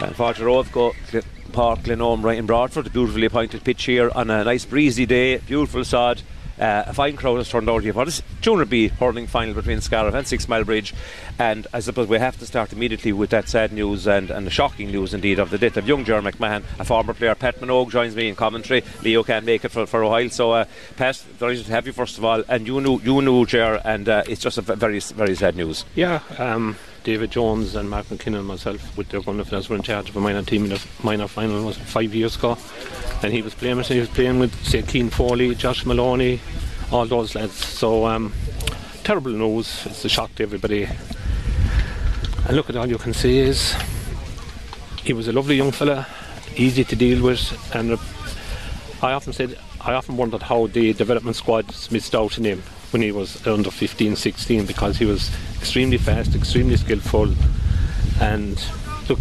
And Forger Road go Park Glenome right in Broadford, a beautifully appointed pitch here on a nice breezy day, beautiful sod. Uh, a fine crowd has turned out here for this Junior B hurling final between Scariff and Six Mile Bridge. And I suppose we have to start immediately with that sad news and, and the shocking news indeed of the death of young Jerry McMahon, a former player. Pat Minogue joins me in commentary. Leo can't make it for, for a while. So, uh, Pat, delighted to have you first of all. And you knew, you knew Jer, and uh, it's just a very, very sad news. Yeah. Um, David Jones and Mark McKinnon and myself with their of were in charge of a minor team in the minor final was five years ago and he was playing with he was playing with say Keane Foley, Josh Maloney, all those lads. So um, terrible news. It's a shock to everybody. And look at all you can say is he was a lovely young fella, easy to deal with, and uh, I often said I often wondered how the development squads missed out on him when he was under 15, 16 because he was extremely fast, extremely skillful, and look,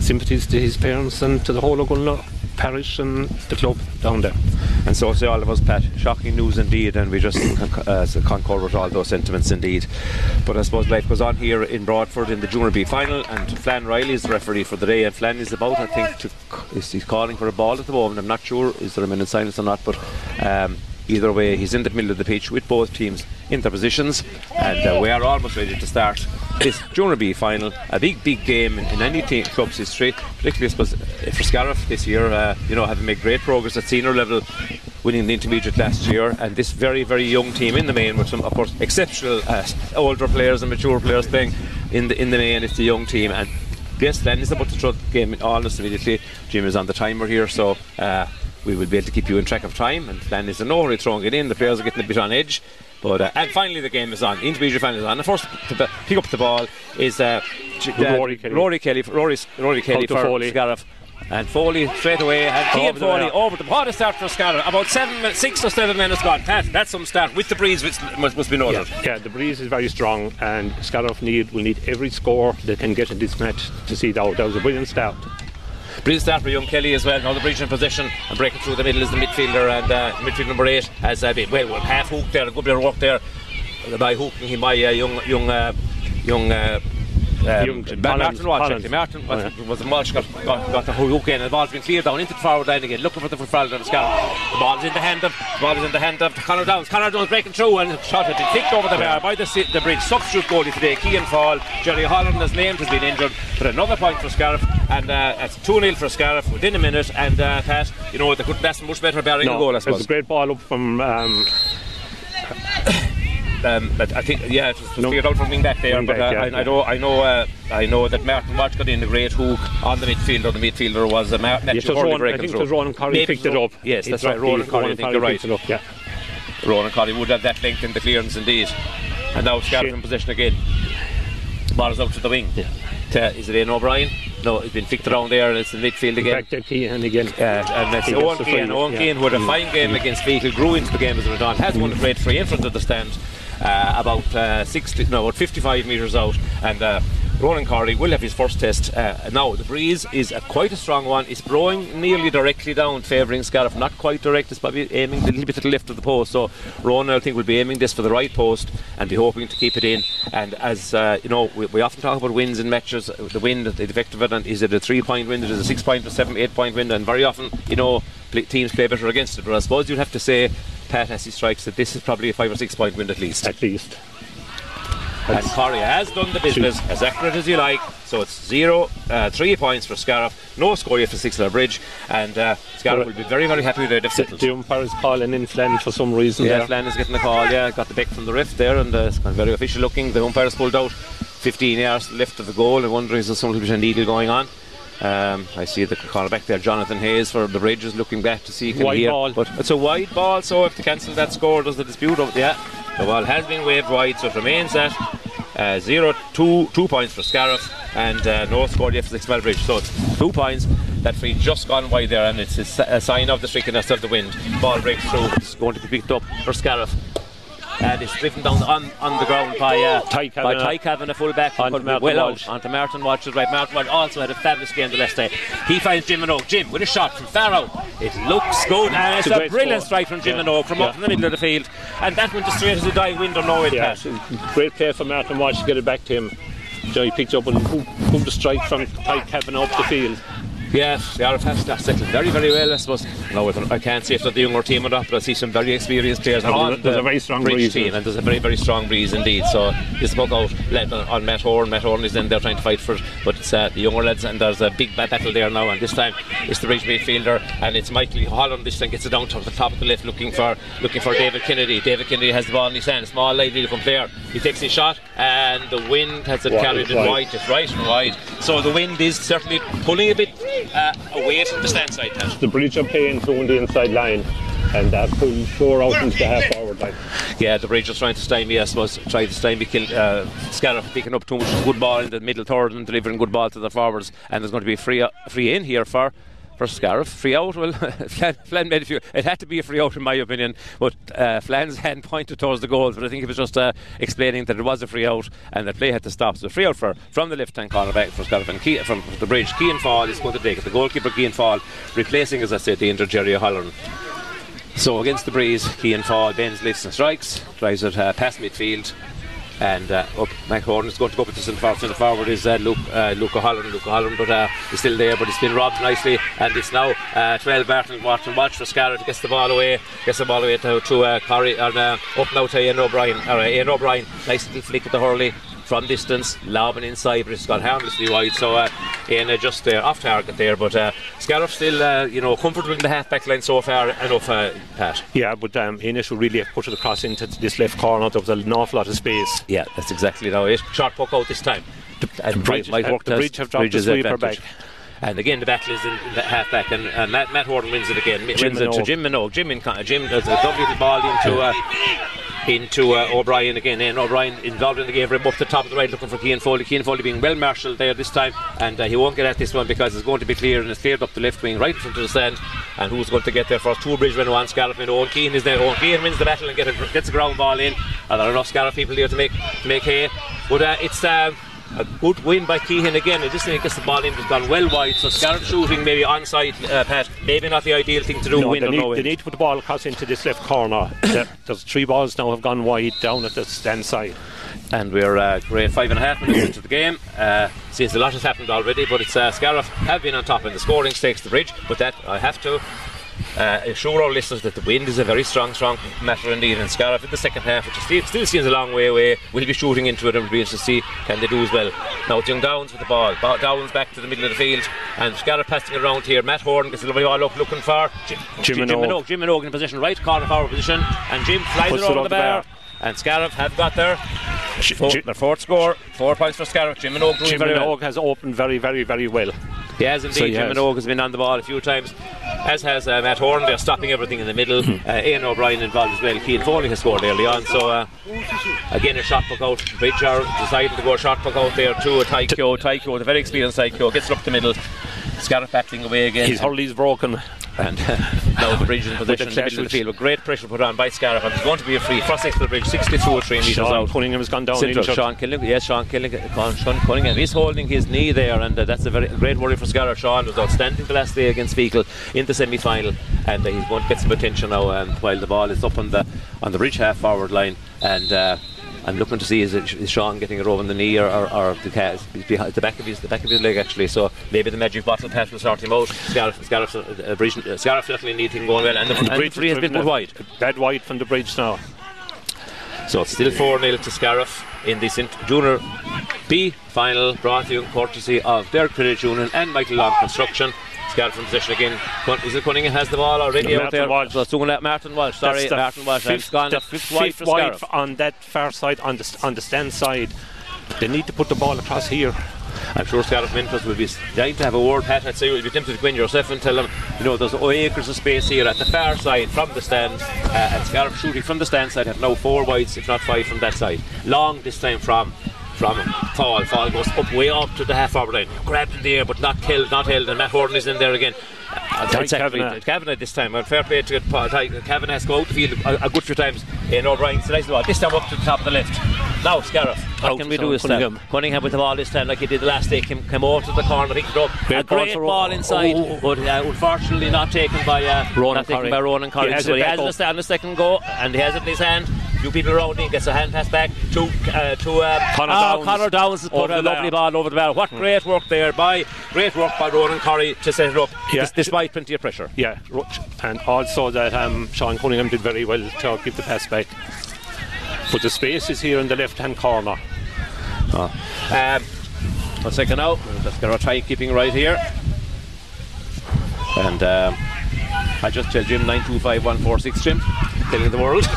sympathies to his parents and to the whole Ogonnelloe parish and the club down there. And so all of us, Pat. Shocking news indeed, and we just uh, concord with all those sentiments indeed. But I suppose life goes on here in Broadford in the Junior B final, and Flann Riley is the referee for the day, and Flann is about, I think, to, is he's calling for a ball at the moment. I'm not sure is there a minute silence or not, but. Um, either way, he's in the middle of the pitch with both teams in their positions, and uh, we are almost ready to start this Junior B final. A big, big game in, in any team, club's history, particularly I suppose, for Scariff this year. Uh, you know, having made great progress at senior level, winning the intermediate last year, and this very, very young team in the main with some, of course, exceptional uh, older players and mature players playing in the in the main. It's the young team and. Yes, Glenn is about to throw the game almost immediately. Jim is on the timer here, so uh, we will be able to keep you in track of time. And Glenn is in no hurry throwing it in. The players are getting a bit on edge. But uh, and finally the game is on. Intermediate final is on. The first to pick up the ball is uh, Rory Kelly. Rory Kelly. Rory, Rory Kelly to for Foley. And Foley straight away, and Keane Over the Foley over the what a start for Scariff. About seven, six or seven minutes gone. Pat, that's some start with the breeze, which must, must be noted. Yeah, the breeze is very strong, and Scariff need will need every score they can get in this match to see that. That was a brilliant start. Brilliant start for young Kelly as well. Now the breach in position and breaking through the middle is the midfielder and uh, midfield number eight has uh, been well, well half hooked there. A good bit of work there by hooking him by uh, young young uh, young. Uh, um, Young Martin Walsh, actually. Martin was, was the Walsh got, got, got the hook in and the ball's been cleared down into the forward line again looking for the football of Scott. The ball's in the hand of the ball is in the hand of Conor Downs. Conor Downs breaking through and shot had been kicked over the bar by the, the bridge. Substitute goalie today, Kean Fall. Jerry Holland has named has been injured. But another point for Scariff and uh, it's 2 0 for Scariff within a minute and uh, Pat, you know, they couldn't ask much better bearing the goal I it was a great ball up from um, Um, but I think yeah, it was No. figured out from wing back there. Wing but back, uh, yeah, I, yeah. I know, I know, uh, I know that Martin Walsh got in a great hook on the midfielder. The midfielder was uh, Matthew yes, was Ronan, I think it was Ronan Maybe picked it up. Yes, that's right. the- Ronan Corey, I think you're right. picked yeah. Ronan Corey would have that length in the clearance indeed. And now Scarf Shit. in possession again. Ball is out to the wing. Yeah. To, is it Ian O'Brien? No, it's been flicked around there and it's in midfield again. Back there, Keane again. Uh, and that's Owen Keane. Owen yeah. Keane, who had a Mm. fine game against Feakle, grew into the game as went on, has won a great free in front of the stand, about uh, 60, no, about 55 metres out. And uh, Ronan Corley will have his first test. Uh, now, the breeze is a, quite a strong one. It's blowing nearly directly down, favouring Scariff. Not quite direct, it's probably aiming a little bit to the left of the post. So, Ronan, I think, will be aiming this for the right post and be hoping to keep it in. And as uh, you know, we, we often talk about wins in matches, uh, the wind, the effect of it, and is it a three point win, is it a six point or seven, eight point win? And very often, you know, pl- teams play better against it. But I suppose you'd have to say, Pat, as he strikes, that this is probably a five or six point win at least. At least. And Corey has done the business as accurate as you like. So it's zero, uh, three points for Scariff, no score yet for Six Mile Bridge, and uh, Scariff will be very, very happy with their The, settled. the umpire's calling in Flann for some reason Yeah, there. Flann is getting the call. Yeah, got the back from the rift there, and uh, it's kind of very official looking. The umpire umpire's pulled out 15 yards left of the goal. I wonder is there some little bit of needle going on. Um, I see the corner back there, Jonathan Hayes for the Bridge is looking back to see can Wide he hear- ball. But it's a wide ball, so if they cancel that score, does the dispute over? Yeah, the ball has been waved wide, so it remains at uh, zero, two, two points for Scariff, and uh, no score yet for Six Bridge. So it's two points. That free just gone wide there, and it's a sign of the trickiness of the wind. Ball breaks through. It's going to be picked up for Scariff. And it's driven down on, on the ground by uh, Ty by Kavanagh. Ty Kavanagh, full back. Onto Could be Martin well Walsh. out. Onto Martin Walsh right. Martin Walsh also had a fabulous game the last day. He finds Jim Minogue. Jim with a shot from far out. It looks good, and it's, It's a a, brilliant score. strike from Jim Yeah. Minogue from up in the middle of the field. And that went just straight as a die window, no way Yeah, great play for Martin Walsh to get it back to him. So he picked up and pulled the strike from Tyke Kevin up the field. Yeah, they are fast settled very, very well, I suppose. No, I can't say if they're the younger team or not, but I see some very experienced players there's on a, there's the a very strong breeze. team, and there's a very, very strong breeze indeed. So this spoke out led on, on Matt Horn. Matt Horn is in there trying to fight for it, but it's uh, the younger lads, and there's a big battle there now. And this time it's the bridge midfielder, and it's Michael Holland. This time gets it down to the top of the left, looking for looking for David Kennedy. David Kennedy has the ball in his hand, small, lively looking player. He takes his shot, and the wind has it Wide, carried it wide. wide, just right and wide. So the wind is certainly pulling a bit uh, away from the stand side. Now. The bridge are paying through on the inside line and that pulled four out into the half forward line. Yeah, the bridge was trying to stymie, I suppose, trying to stymie kill, uh, Scariff picking up too much good ball in the middle third and delivering good ball to the forwards. And there's going to be a free, free in here for. For Scariff, free out. Well, Flann, Flann made a few. It had to be a free out, in my opinion. But uh, Flann's hand pointed towards the goals. But I think it was just uh, explaining that it was a free out and that play had to stop. So, free out for from the left hand corner back for Scariff and Key, from the bridge. Kean Fall is going to take it. The goalkeeper Kean Fall replacing, as I said, the injured Jerry O'Halloran. So against the breeze, Kean Fall bends, lifts and strikes, drives it uh, past midfield. And uh, up, Mac Horton is going to go up to centre forward. Centre forward is uh, Luke, uh, Luke O'Halloran. Luke O'Halloran, but uh, he's still there, but he's been robbed nicely. And it's now uh, 12 Barton and watch for Scarlett. Gets the ball away, gets the ball away to, to uh, and, uh, up now to Ian O'Brien. Or, uh, Ian O'Brien, nice little flick at the hurley from distance, lobbing inside, but it's gone harmlessly wide. So uh, Ian uh, just there, off target there. But uh, Scariff still, uh, you know, comfortable in the half back line so far. Enough, uh, Pat. Yeah, but um, Ines should really have put it across into this left corner. There was an awful lot of space. Yeah, that's exactly how it. Short poke out this time. And the bridge- might uh, work the bridge have dropped the sweeper back. And again, the battle is in, the half back, and uh, Matt, Matt Horton wins it again. Jim wins it to Minogue. Jim Minogue. Jim, in, Jim does a double little ball into uh, into uh, O'Brien again. And O'Brien involved in the game, right up the top of the right, looking for Keane Foley. Keane Foley being well marshalled there this time, and uh, he won't get at this one because it's going to be clear, and it's cleared up the left wing, right of the stand. And who's going to get there first? Two Bridgemen, one Scallop, and Owen Keane is there. Owen Keane wins the battle and get a, gets a ground ball in. And there are enough Scallop people here to make to make hay. But uh, it's. Uh, a good win by Keehan again. I just think gets the ball in, has gone well wide. So Scarlet shooting maybe onside, uh, Pat. Maybe not the ideal thing to do. No, win they, need, no they need to put the ball across into this left corner. There- There's three balls now have gone wide down at the stand side. And we're uh, great five and a half minutes into the game. Uh, seems a lot has happened already, but it's uh, Scariff have been on top in the scoring stakes the bridge. But that I have to uh, assure our listeners that the wind is a very strong, strong matter indeed. And Scariff in the second half, which still, still seems a long way away, we will be shooting into it and we'll be interested to see can they do as well. Now it's young Downs with the ball. Ba- Downs back to the middle of the field, and Scariff passing around here. Matt Horn gets a lovely ball up looking for Jim, Jim Jim Minogue. Jim Minogue in position, right corner forward position, and Jim flies Puts it over on the the bar. bar. And Scariff have got there. J- Four, J- their fourth score, four points for Scariff. Jim Minogue Jim well. Has opened very, very, very well. He has indeed. So he Jim has. Minogue has been on the ball a few times, as has uh, Matt Horn. They're stopping everything in the middle. Hmm. uh, Ian O'Brien involved as well. Keane Foley has scored early on. So uh, again, a shot puck out. Bridge are deciding to go a shot puck out there to a Taikyo. Taikyo, the very experienced Taikyo, gets it up the middle. Scariff battling away again. His hurley's broken. and uh, now the bridge in position in the middle of the clashes. field with great pressure put on by Scariff. And it's going to be a free. First six to the bridge, 62 or 3 metres out. Cunningham has gone down Central. Sean Killing, yes, Sean Killing, Sean Cunningham. He's holding his knee there, and uh, that's a very great worry for Scarlett. Sean was outstanding the last day against Feakle in the semi-final, and uh, he's going to get some attention now. Um, while the ball is up on the on the ridge half forward line, and. I'm looking to see is, it, is Sean getting a rub in the knee or, or, or the, the back of his the back of his leg actually. So maybe the magic bottle patch will sort him out. Scariff, uh, Bridge, uh, definitely need him going well, and the, and the bridge free has been put wide. Dead wide from the bridge now. So it's still 4 0 to Scariff in the St Junior B final, brought to you in courtesy of Derg Credit Union and Michael Long Construction. Scariff from possession again. Is it Cunningham has the ball already No, out Martin there? Walsh. So it's someone like Martin Walsh. Sorry, That's the Martin Walsh. and Fifth, it's gone the a fifth wide fifth wide Scariff. on that far side, on the, on the stand side. They need to put the ball across here. I'm sure Scariff Mintos will be dying to have a word, Pat. I'd say you'll be tempted to go in yourself and tell them, you know, there's acres of space here at the far side from the stand, uh, and Scariff shooting from the stand side have now four wides, if not five, from that side. Long this time from. From him. Fall, Fall goes up way up to the half forward line, grabbed in the air but not killed, not held, and Matt Horton is in there again. Uh, Tyke exactly, Kavanagh. Kavanagh this time. Well, fair play to Pa- Tyke Kavanagh has go out the field a, a good few times. In O'Brien, so nice ball. This time up to the top of the left. Now Scariff, what Out can we to do this time? Cunningham. Cunningham with the ball this time, like he did the last day, came, came over to the corner, picked it up. Great a ball great for- ball inside, oh. but uh, unfortunately not taken by uh, Ronan not taken Corrie. by Ronan Corrie. He has so it he back has it up. a st- on the second go, and he has it in his hand. Few people around him, gets a hand pass back to uh, to um, Conor oh, Downs. Conor Downs has put a lovely ball over the bar. What great work there by great work by Ronan Curry to set it up, Yeah. despite plenty of pressure. Yeah, and also that um, Sean Cunningham did very well to give the pass back. But the space is here in the left-hand corner. Um, one second now. Going to try keeping right here. And um, I just tell Jim 925146 Jim, telling the world.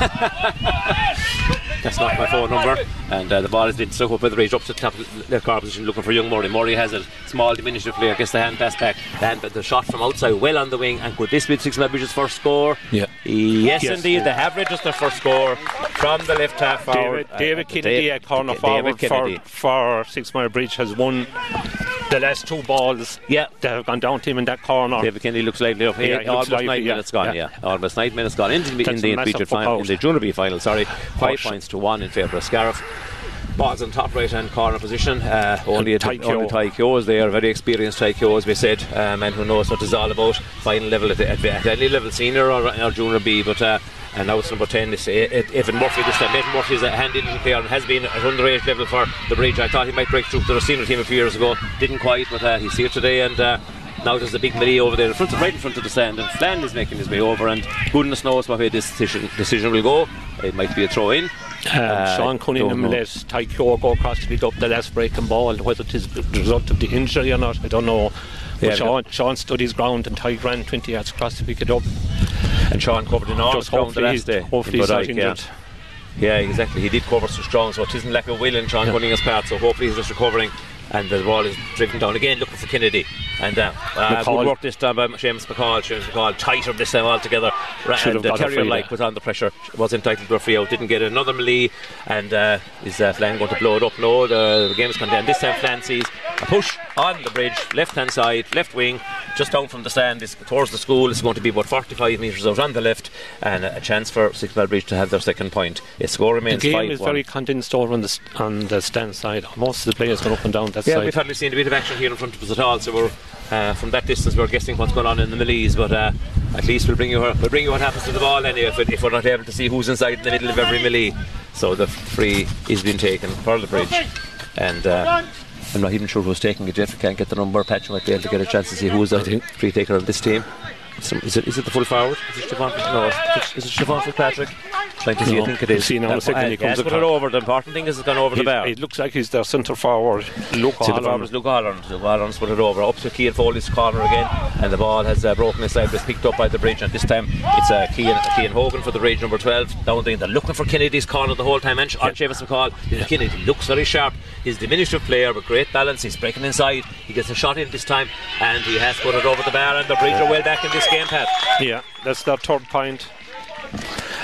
That's not my phone number. And uh, the ball has been stuck up with the reach up to the top of the car position looking for young Murray. Murray has it. Small diminutive player gets the hand pass back. The, hand, the shot from outside well on the wing. And could this be Six Bridges' first score? Yeah. Yes, Yes. indeed. They have registered first score from the left half forward. David, David Uh, Kennedy Dave- at corner David forward Kennedy. for, for Six Mile Bridge has won the last two balls Yeah. that have gone down to him in that corner. David Kennedy looks lively up here. Yeah, he looks almost lively, nine yeah. minutes gone. Yeah. Yeah. almost nine minutes gone into the, in the a massive intermediate final, in the junior B final. Sorry, five points to one in favour of Scariff. Ball's in top right hand corner position. Uh, only a Tai only Kyo. Tai Kyo is there, very experienced Tai Kyo, as we said, uh, man who knows what it's all about. Final level at, the, at, at any level, senior or, or junior B, but. Uh, and now it's number 10, it's uh, Evan Murphy this time. Evan Murphy is a handy little player and has been at underage level for the bridge. I thought he might break through to the senior team a few years ago. Didn't quite, but uh, he's here today and uh, now there's a big melee over there in front of, right in front of the stand and Flan is making his way over and goodness knows what way this decision, decision will go. It might be a throw in. Um, Uh, Sean Cunningham don't know. let go across to pick up the last breaking ball. Whether it is the result of the injury or not, I don't know. But Yeah, Sean, Sean stood his ground and Ty ran 20 yards across to pick it up. And Sean covered in all Just ground the hopefully, last he's, day. hopefully in he's not Bodyke, yeah. Yeah, exactly. He did cover so strong, so it isn't lack of will in Sean Cunningham's part. So hopefully he's just recovering, and the ball is driven down again, looking for Kennedy. And uh, uh, good work this time by Seamus McCall. Seamus McCall tighter this time altogether. Should and uh, Terrier like was on the pressure, was entitled to a free out. Didn't get another melee, and uh, is uh, Flan going to blow it up? No, the, the game is condemned. This time Flan sees a push on the bridge, left hand side, left wing, just down from the stand. Is towards the school. It's going to be about 45 metres out on the left, and a chance for Six Mile Bridge to have their second point. Its score remains. The remains game 5 is very condensed over on the, on the stand side. Most of the players going up and down that Yeah, side. we've hardly seen a bit of action here in front of us at all, so we're uh, from that distance we're guessing what's going on in the melees, but uh, at least we'll bring you we'll bring you what happens to the ball anyway if, it, if we're not able to see who's inside in the middle of every melee. So the free is being taken for the bridge, and. Uh, I'm not even sure who's taking it yet. We can't get the number. Patch might be able to get a chance to see who's the free taker of this team. Some, is it is it the full forward? Is it Siobhan? No, is it Siobhan Fitzpatrick? Trying to see. I think it is. we'll is. see now in a Uh, second, he comes yes, put it over. The important thing is it's gone over the bar. It looks like he's their centre forward. Luke To the Holland. farmers, Luke Holland. Luke Holland's put it over up to Keane Foley's corner again, and the ball has uh, broken inside, but it's picked up by the bridge. And this time it's uh, Keane, Keane Hogan for the bridge number 12 down there. They're looking for Kennedy's corner the whole time. And on Seamus McCall, Kennedy looks very sharp. He's a diminutive player with great balance. He's breaking inside. He gets a shot in this time, and he has put it over the bar. And the bridge are well back in this game. Yeah, that's their third point.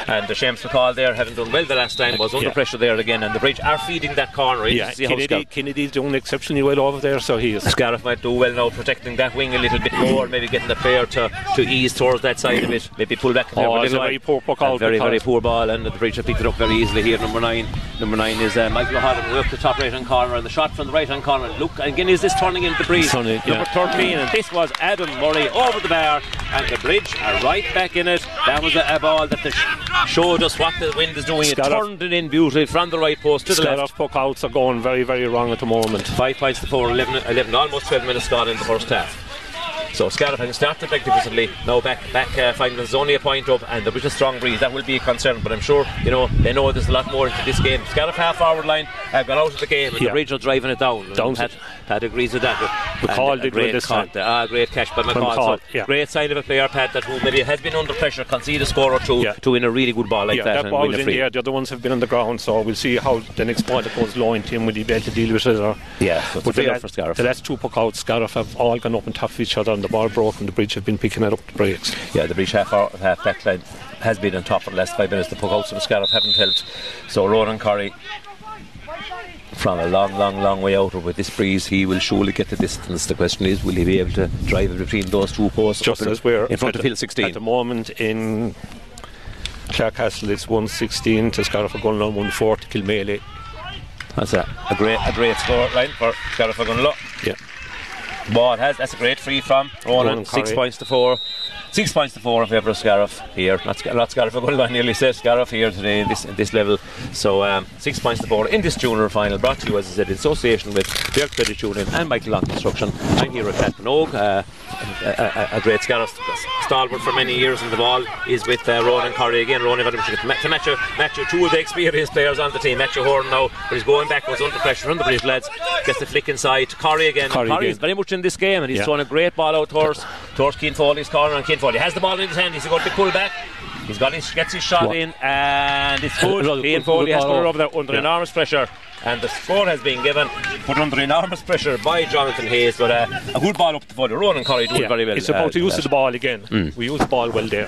And the Seamus McCall there, having done well the last time, was under Yeah. pressure there again. And the bridge are feeding that corner. Yeah, Kennedy, Kennedy's doing exceptionally well over there, so he is. Scariff might do well now protecting that wing a little bit more, maybe getting the player to, to ease towards that side of it, maybe pull back. Oh, a it's little a very poor A very, very poor ball, and the bridge have picked it up very easily here. Number nine, number nine is uh, Michael O'Halloran up the top right hand corner, and the shot from the right hand corner. Look again, is this turning into the breeze? Yeah. Number 13, and this was Adam Murray over the bar, and the bridge are right back in it. That was a, a ball that the sh- showed us what the wind is doing. It Scariff- turned it in beautifully from the right post to the left. Scariff puck outs are going very, very wrong at the moment. Five points to four, 11, 11 almost 12 minutes gone in the first half. So Scariff having started magnificently, now back back uh, finding there's only a point up and there was a strong breeze. That will be a concern, but I'm sure you know they know there's a lot more into this game. Scariff half forward line have gone out of the game and Yeah. the are driving it down. Down And Pat, Pat agrees with that. McCall And did great this there. Ah, great catch by McCall. McCall, so yeah. Great sign of a player, Pat, that who maybe has been under pressure, concede a score or two Yeah. to win a really good ball like yeah, that, that and ball was in the air. The other ones have been on the ground, so we'll see how the next ball that goes low into him will be able to deal with it. Or Yeah, so it's but the, for Scariff. the last two puck outs, Scariff have all gone up on top of each other, and the ball broke, and the bridge have been picking it up the breaks. Yeah, the breach half, hour, half back line has been on top for the last five minutes. The puck outs from Scariff haven't helped. So Ronan Curry, from a long, long, long way out, with this breeze, he will surely get the distance. The question is, will he be able to drive it between those two posts? Just as we're in front of Hill 16. At the moment in Clarecastle, it's 116 to Scariff on 140 Kilmaley. That's a, a great, a great score line for Scariff Ogonnelloe. Yeah. Ball has that's a great free from Ronan. Ronan Six points to four. Six points to four in favour of Scariff here. Not, not Scariff, I I nearly said Scariff here today in this, in this level. So um, six points to four in this junior final, brought to you, as I said, in association with Derg Credit Union and Michael Long Construction. I'm here at Pat Minogue, uh, a, a, a great Scariff stalwart for many years, and the ball is with uh, Ronan Curry again. Ronan got him to, to match, match two of the experienced players on the team. Match Horn now, but he's going backwards under pressure from the British lads. Gets the flick inside. Curry again. Curry Curry again. is very much in this game, and he's Yeah. throwing a great ball out towards towards Keane Foley's corner, and Keane Foley has the ball in his hand. He's going to pull back. He's got his gets his shot What? in, and it's good. Good- Foley has put it over there under Yeah. enormous pressure. And the score has been given, put under enormous pressure by Jonathan Hayes. But uh, a good ball up the Foley. Ronan Curry doing Yeah, very well. it's about uh, the use of the ball again. We use the ball well there.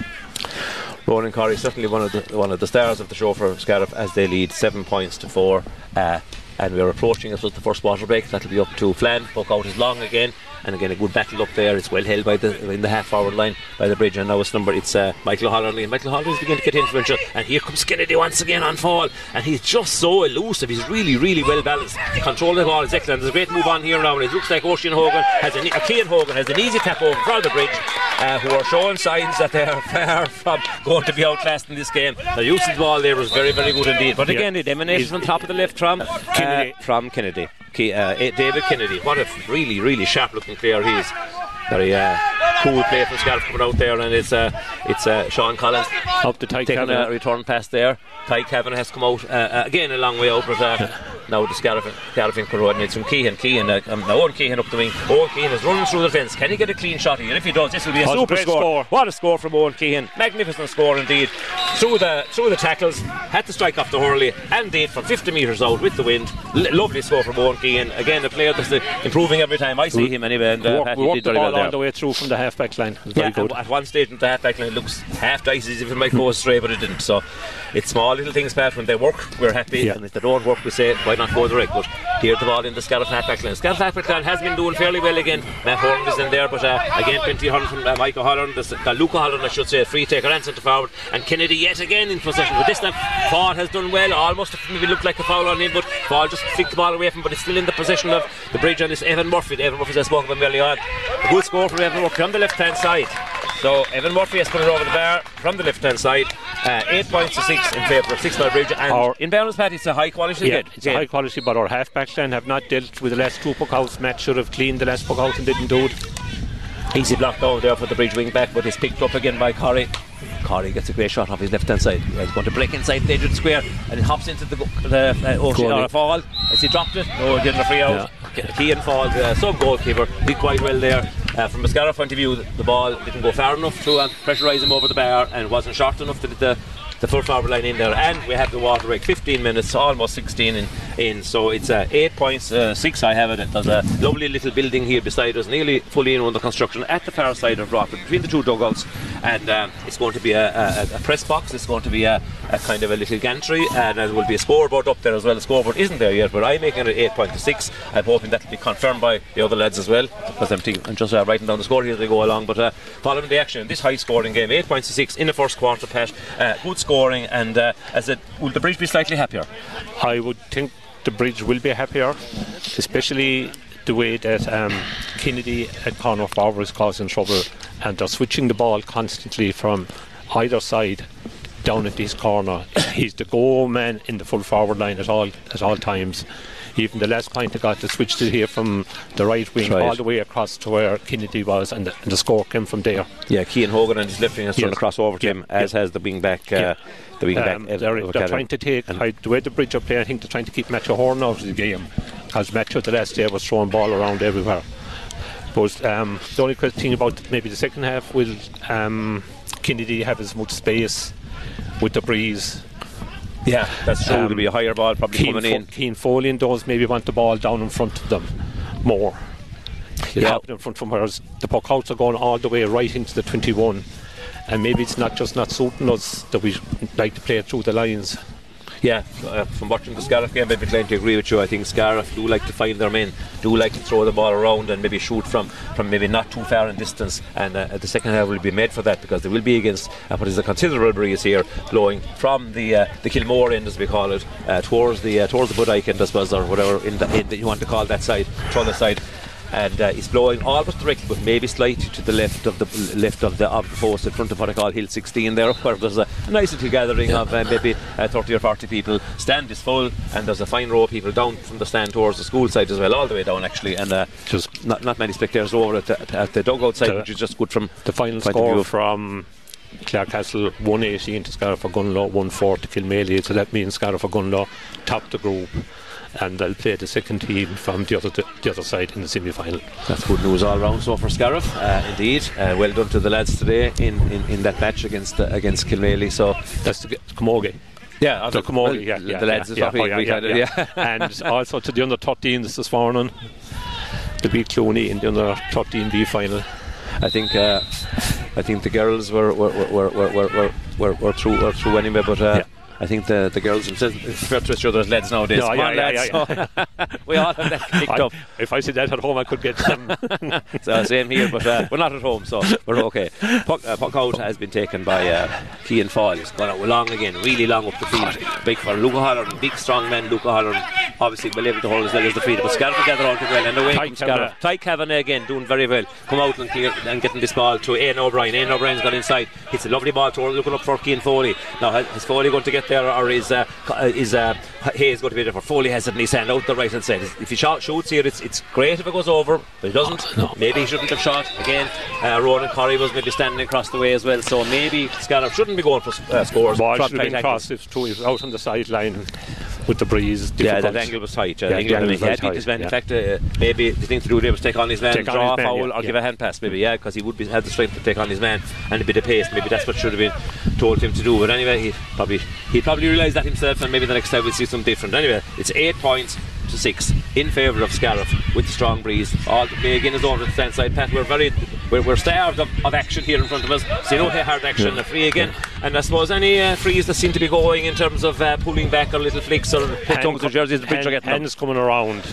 Ronan Curry certainly one of the one of the stars of the show for Scariff as they lead seven points to four. Uh, and we're approaching us with the first water break. That'll be up to Flan. Puck out is long again, and again a good battle up there. It's well held by the in the half forward line by the bridge. And now it's number it's uh, Michael Hollerley. And Michael Hollerley is beginning to get influential. And here comes Kennedy once again on fall, and he's just so elusive. He's really really well balanced. Controlling the ball is excellent. There's a great move on here now, and it looks like Ocean Hogan has an uh, Cian Hogan has an easy tap over for the bridge, uh, who are showing signs that they are far from going to be outclassed in this game. The use of the ball there was very very good indeed. But Yeah. again, it emanated from top of the left from Kennedy. uh, from Kennedy. Uh, David Kennedy. What a really, really sharp looking player he is. Very uh, cool play from Scariff coming out there, and it's uh, it's uh, Sean Collins Up to tight taking Kavanagh. a return pass there. Ty Kevin has come out uh, uh, again a long way out, but uh, now the Scariff coordinates from Keehan. Keehan, uh, um, now Owen Keehan up the wing. Owen Keehan is running through the fence. Can he get a clean shot here? If he does, this will be a Oh, it's a super score. score. What a score from Owen Keehan! Magnificent score indeed. Through the through the tackles, had to strike off the hurley, and did from 50 metres out with the wind. L- lovely score from Owen Keehan. Again, a player that's uh, improving every time I see him anyway. And uh, worked, Pat, we he worked did the ball all the way through from the half back line. Yeah, very good. at one stage in the half back line it looks half dicey as if it might go astray, but it didn't. So it's small little things, Pat. When they work, we're happy, Yeah. and if they don't work, we say why not go direct. But here the ball in the Scariff half back line. Scariff half back line has been doing fairly well again. Matt Horn is in there, but uh, again, plenty of Holland from uh, Michael Holland, the, the Luca Holland, I should say, free taker and centre forward, and Kennedy yet again in possession. But this time, Fall has done well. Almost maybe looked like a foul on him, but Fall just flicked the ball away from him. But it's still in the possession of the bridge, and it's Evan Murphy. Evan Murphy, as I on, a good score from Evan Murphy on the left hand side. So Evan Murphy has put it over the bar from the left hand side. Uh, eight points to six in favour of Six Mile Bridge. And Our- in fairness, Pat, it's a high quality Yeah, it's a high quality, but our half back line have not dealt with the last two puck outs. Matt should have cleaned the last puck out and didn't do it. Easy block down there for the bridge wing back, but it's picked up again by Corey. Corey gets a great shot off his left hand side. He's going to break inside the edge square and he hops into the, the uh, ocean or a fall. As he dropped it, no, he didn't a free out. Kean Falls, uh, sub goalkeeper, did quite well there. Uh, from a Scarra point of view, the, the ball didn't go far enough to uh, pressurise him over the bar and wasn't short enough to get the the full forward line in there, and we have the water break 15 minutes, almost 16 in. In so it's uh, 8 points, uh, 6 I have it. There's a lovely little building here beside us, nearly fully in under construction at the far side of Broadford, between the two dugouts. And um, it's going to be a, a, a press box, it's going to be a, a kind of a little gantry, and there will be a scoreboard up there as well. The scoreboard isn't there yet, but I'm making it 8 point 6. I'm hoping that will be confirmed by the other lads as well, because I'm, I'm just uh, writing down the score here as they go along. But uh, following the action, this high scoring game, 8 points 6 in the first quarter, Pat. Uh, good scoring, and uh, as it, will the bridge be slightly happier? I would think the bridge will be happier, especially the way that um, Kennedy at corner forward is causing trouble and they're switching the ball constantly from either side down at this corner. He's the goal man in the full forward line at all at all times. Even the last point they got, they switched it here from the right wing Right. all the way across to where Kennedy was, and the, and the score came from there. Yeah, Keane Hogan and his left wing has Yes. across over to Yeah, him, as has the wing back. Uh, Yeah. The wing Um, back. uh, they're, they're trying to take I, the way the bridge up there. I think they're trying to keep Matthew Horn out of the game because Matthew the last day was throwing ball around everywhere. But um, the only thing about maybe the second half will um, Kennedy have as much space with the breeze. Yeah, that's true. Um, There'll be a higher ball probably Keen, coming in. Fo- Keen Foley and those maybe want the ball down in front of them more. It Yeah. happened in front from whereas the puck outs are going all the way right into the 21. And maybe it's not just not suiting us that we like to play through the lines. Yeah, uh, from watching the Scariff game, be inclined to agree with you. I think Scariff do like to find their men, do like to throw the ball around and maybe shoot from, from maybe not too far in distance. And uh, the second half will be made for that because they will be against uh, what is a considerable breeze here blowing from the uh, the Kilmore end, as we call it, uh, towards the uh, towards the Bodyke end, I suppose, or whatever in the, you want to call that side, Tulla side. And uh, he's blowing almost directly, but maybe slightly to the left of the left of the of the post in front of what I call Hill 16 there, where there's a, a nice little gathering of uh, maybe uh, 30 or 40 people. Stand is full, and there's a fine row of people down from the stand towards the school side as well, all the way down actually, and uh, Just not not many spectators over at the, at the dugout side, The- which is just good from the final score from Clarecastle 118 to Scariff for Gunlaw 140 to Kilmaley. So that means Scariff for Gunlaw top the group and they'll play the second team from the other the other side in the semi-final That's good news all round. So for Scariff, uh, indeed, uh, well done to the lads today in, in, in that match against uh, against Kilmaley. So that's the Camogie yeah, the Camogie yeah, the yeah, lads yeah, is yeah, we, oh, yeah, we yeah, yeah. yeah. and also to the under 13s this morning the beat Clooney in the under 13B final I think uh, I think the girls were were were were were, were, were, were through were through anyway, but. Yeah. I think the, the girls themselves prefer to each other as lads nowadays. No, yeah, yeah, lads. yeah, So we all have that picked I- up. if I said that at home I could get some So same here, but uh, we're not at home, so we're okay. Puck, uh, puck out has been taken by uh, Kean Fall. He's gone out long again, really long up the field. Big for Luca Holland, big strong man. Luca Holland, obviously will able to hold as well as the field. But Scariff together out well, and away Ty comes Scariff. Kavanagh. Ty Kavanagh again doing very well. Come out and clear and getting this ball to Ian O'Brien. Ian O'Brien's got inside. It's a lovely ball to looking up for Kean Foley. Now is Foley going to get there, or is uh, uh, is uh, Hayes going to be there for Foley? Has it in his hand out the right hand side. If he shot, shoots here, it's it's great if it goes over, but he doesn't. no. Maybe he shouldn't have shot again. Uh, Ronan Corrie was maybe standing across the way as well, so maybe Scariff shouldn't be going for uh, scores. ball should have been crossed if two is out on the sideline with the breeze Yeah, difficult. that angle was tight. Yeah, think the angle was he had beat his man. In fact, uh, maybe the thing to do there was take on his man, Take draw his a foul, yeah, or yeah. give a hand pass, maybe, yeah, because he would be, have the strength to take on his man and a bit of pace. Maybe that's what should have been told him to do. But anyway, he probably he probably realised that himself, and maybe the next time we'll see something different. Anyway, it's eight points to six in favour of Scariff with the strong breeze. All the play again is over the stand side. Pat, we're very we're, we're starved of, of action here in front of us. So no hard action, a free again. And I suppose any uh, frees that seem to be going in terms of uh, pulling back or little flicks or Hand tongues of jerseys, the are hand- getting hands coming around.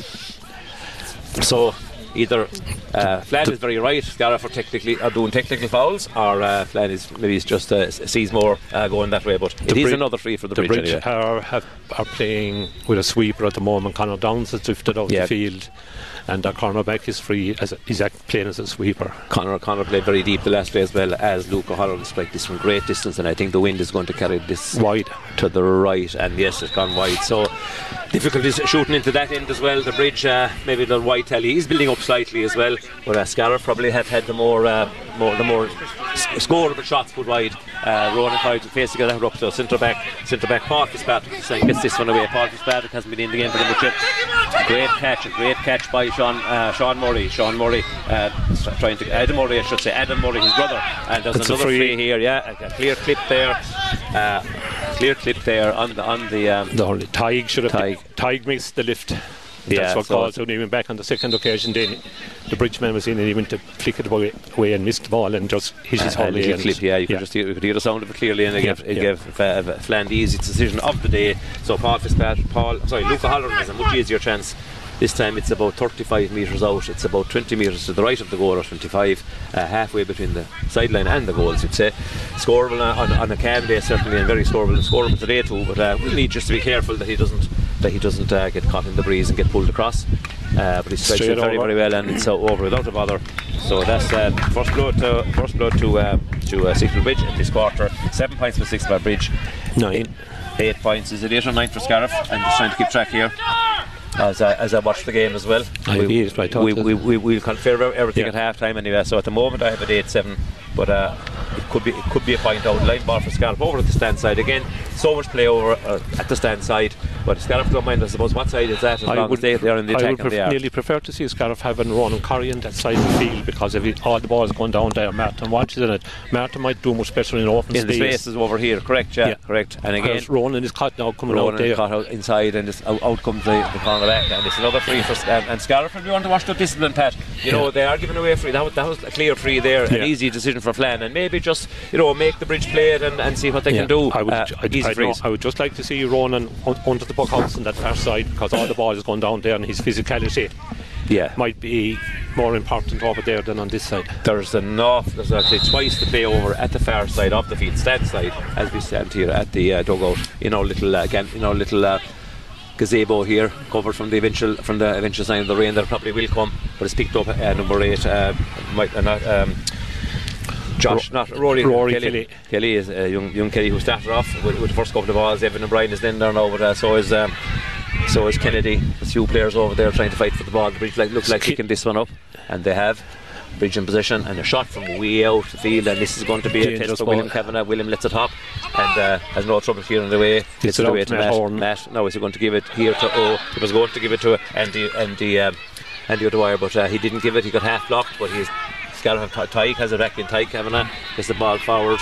So either uh, Flan is very right, Scariff are technically are doing technical fouls, or uh, Flan is maybe he's just uh, sees more uh, going that way. But it is another free for the, The bridge. bridge anyway. are, have, are playing with a sweeper at the moment. Connor Downs has drifted out Yeah. the field, and their cornerback is free. As he's playing as a sweeper. Connor Connor played very deep the last day as well as Luca Holland strike this from great distance, and I think the wind is going to carry this Wide. to the right, and yes, it's gone wide. So difficulties shooting into that end as well. The bridge, uh, maybe the white telly, is building up slightly as well. But uh, Scariff probably have had the more, uh, more the more scoreable shots put wide. Uh, Ronan Clyde face to get that up. So centre back, centre back Paul Fitzpatrick saying gets this one away. Paul Fitzpatrick hasn't been in the game for them much. Great catch, a great catch by Sean uh, Sean Murray. Sean Murray uh, trying to Adam Murray, I should say, Adam Murray, his brother. And there's It's a another free. free here. Yeah, a, clear clip there. Uh, clear clip there on the on the. Um, The Tig should have. Tig makes the lift. Yeah, That's what so caused he went back on the second occasion, then the bridgeman was in and he went to flick it away, away and missed the ball and just hit his little clip, yeah, you could just hear, could hear the sound of it clearly, and it Yeah, gave, it yeah. gave uh, Flan the easy decision of the day. So Paul Fitzpatrick, Paul, sorry, Luca Holland has a much easier chance. This time it's about 35 metres out. It's about 20 metres to the right of the goal, or 25, uh, halfway between the sideline and the goals. You'd say scoreable on, on a calm day certainly, and very scoreable and scoreable today too. But uh, we'll need just to be careful that he doesn't that he doesn't uh, get caught in the breeze and get pulled across. Uh, but he strikes Straight it very over. very well, and it's uh, over without a bother. So that's uh, first blow to first blow to uh, to uh, Bridge in this quarter. Seven points for Six Bridge. Nine. Eight points. Is it eight or nine for Scariff? I'm just trying to keep track here. As I, as I watch the game as well, I we, did, I we, we, we, will confirm everything Yeah. at half time anyway. So at the moment I have it 8 7, but uh, it could be it could be a point out. Line ball for Scariff over at the stand side again. So much play over uh, at the stand side, but Scariff don't mind. I suppose what side is that as long as they, they're in the I attack would and they pref- are. nearly prefer to see Scariff having Ronan Curry in that side of the field because if he, all the balls going down there, Martin watches in it. Martin might do much better in open in the space. spaces over here, correct? Yeah, Yeah. correct. And again, Whereas Ronan is caught now coming out Ronan there. caught out inside, and it's out, out comes the, the corner back, and it's another free for um, and. If you want to watch the discipline, Pat, you know they are giving away a free. That was, that was a clear free there, an easy decision for Flan, and maybe just you know make the bridge play it and, and see what they Yeah, can do. I would, Uh, I'd, I'd know- I would just like to see Ronan un- under the buck house on that far side because all the ball is going down there and his physicality Yeah, might be more important over there than on this side. there's enough. There's actually twice the play over at the far side of the field, stand side, as we stand here at the uh, dugout in our little uh, again in our little. Uh, gazebo here, covered from the eventual from the eventual sign of the rain that probably will come. But it's picked up uh, number eight. Uh, might, uh, um, Josh, not Rory, Rory Kelly. Kelly. Kelly is uh, young, young Kelly who started off with, with the first couple of balls. Evan O'Brien is then there now, but uh, so is um, so is Kennedy. There's a few players over there trying to fight for the ball. The bridge like, looks like Ki- picking this one up, and they have. Bridge in position and a shot from way out the field, and this is going to be a test for. William Kavanagh. William lets it hop and uh, has no trouble clearing the way. Gets it away to Matt Matt. Matt. Now is he going to give it here to O? He was going to give it to Andy Andy um, Andy O'Dwyer, but uh, he didn't give it. He got half blocked, but he's Scariff Tyke has it back in Tyke Kavanagh. Gets the ball forward.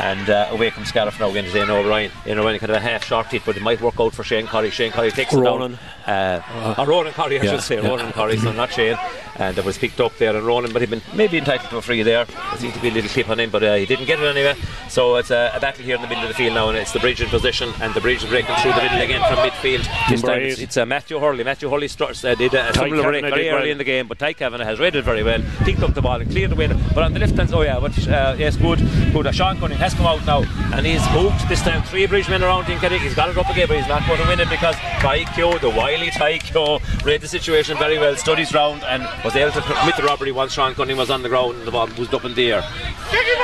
And uh, away comes Scariff now again to Ian O'Brien. Ian O'Brien kind of a half short hit, but it might work out for Shane Curry. Shane Curry takes Ronan. it down. Uh, or Ronan Corrie, I Yeah, should say. yeah. Ronan Corrie, so not Shane. And it was picked up there, and Ronan, but he'd been maybe entitled to a free there. There seemed to be a little clip on him, but uh, he didn't get it anyway. So it's a, a battle here in the middle of the field now, and it's the bridge in position, and the bridge is breaking through the middle again from midfield. This time it's, it's uh, Matthew Hurley. Matthew Hurley starts, uh, did a, similar break very early in the game, but Ty Kavanagh has read it very well, picked up the ball and cleared the way. But on the left hand, oh yeah, but uh, yes, good, good. Uh, Sean Cunningham has come out now, and he's hooked this time. Three bridge men around. Kerry. He's got it up again, but he's not going to win it because Taikyo, the wily Taikyo, read the situation very well, studied his round, and was able to commit the robbery once Sean Cunningham was on the ground and the ball was up in the air.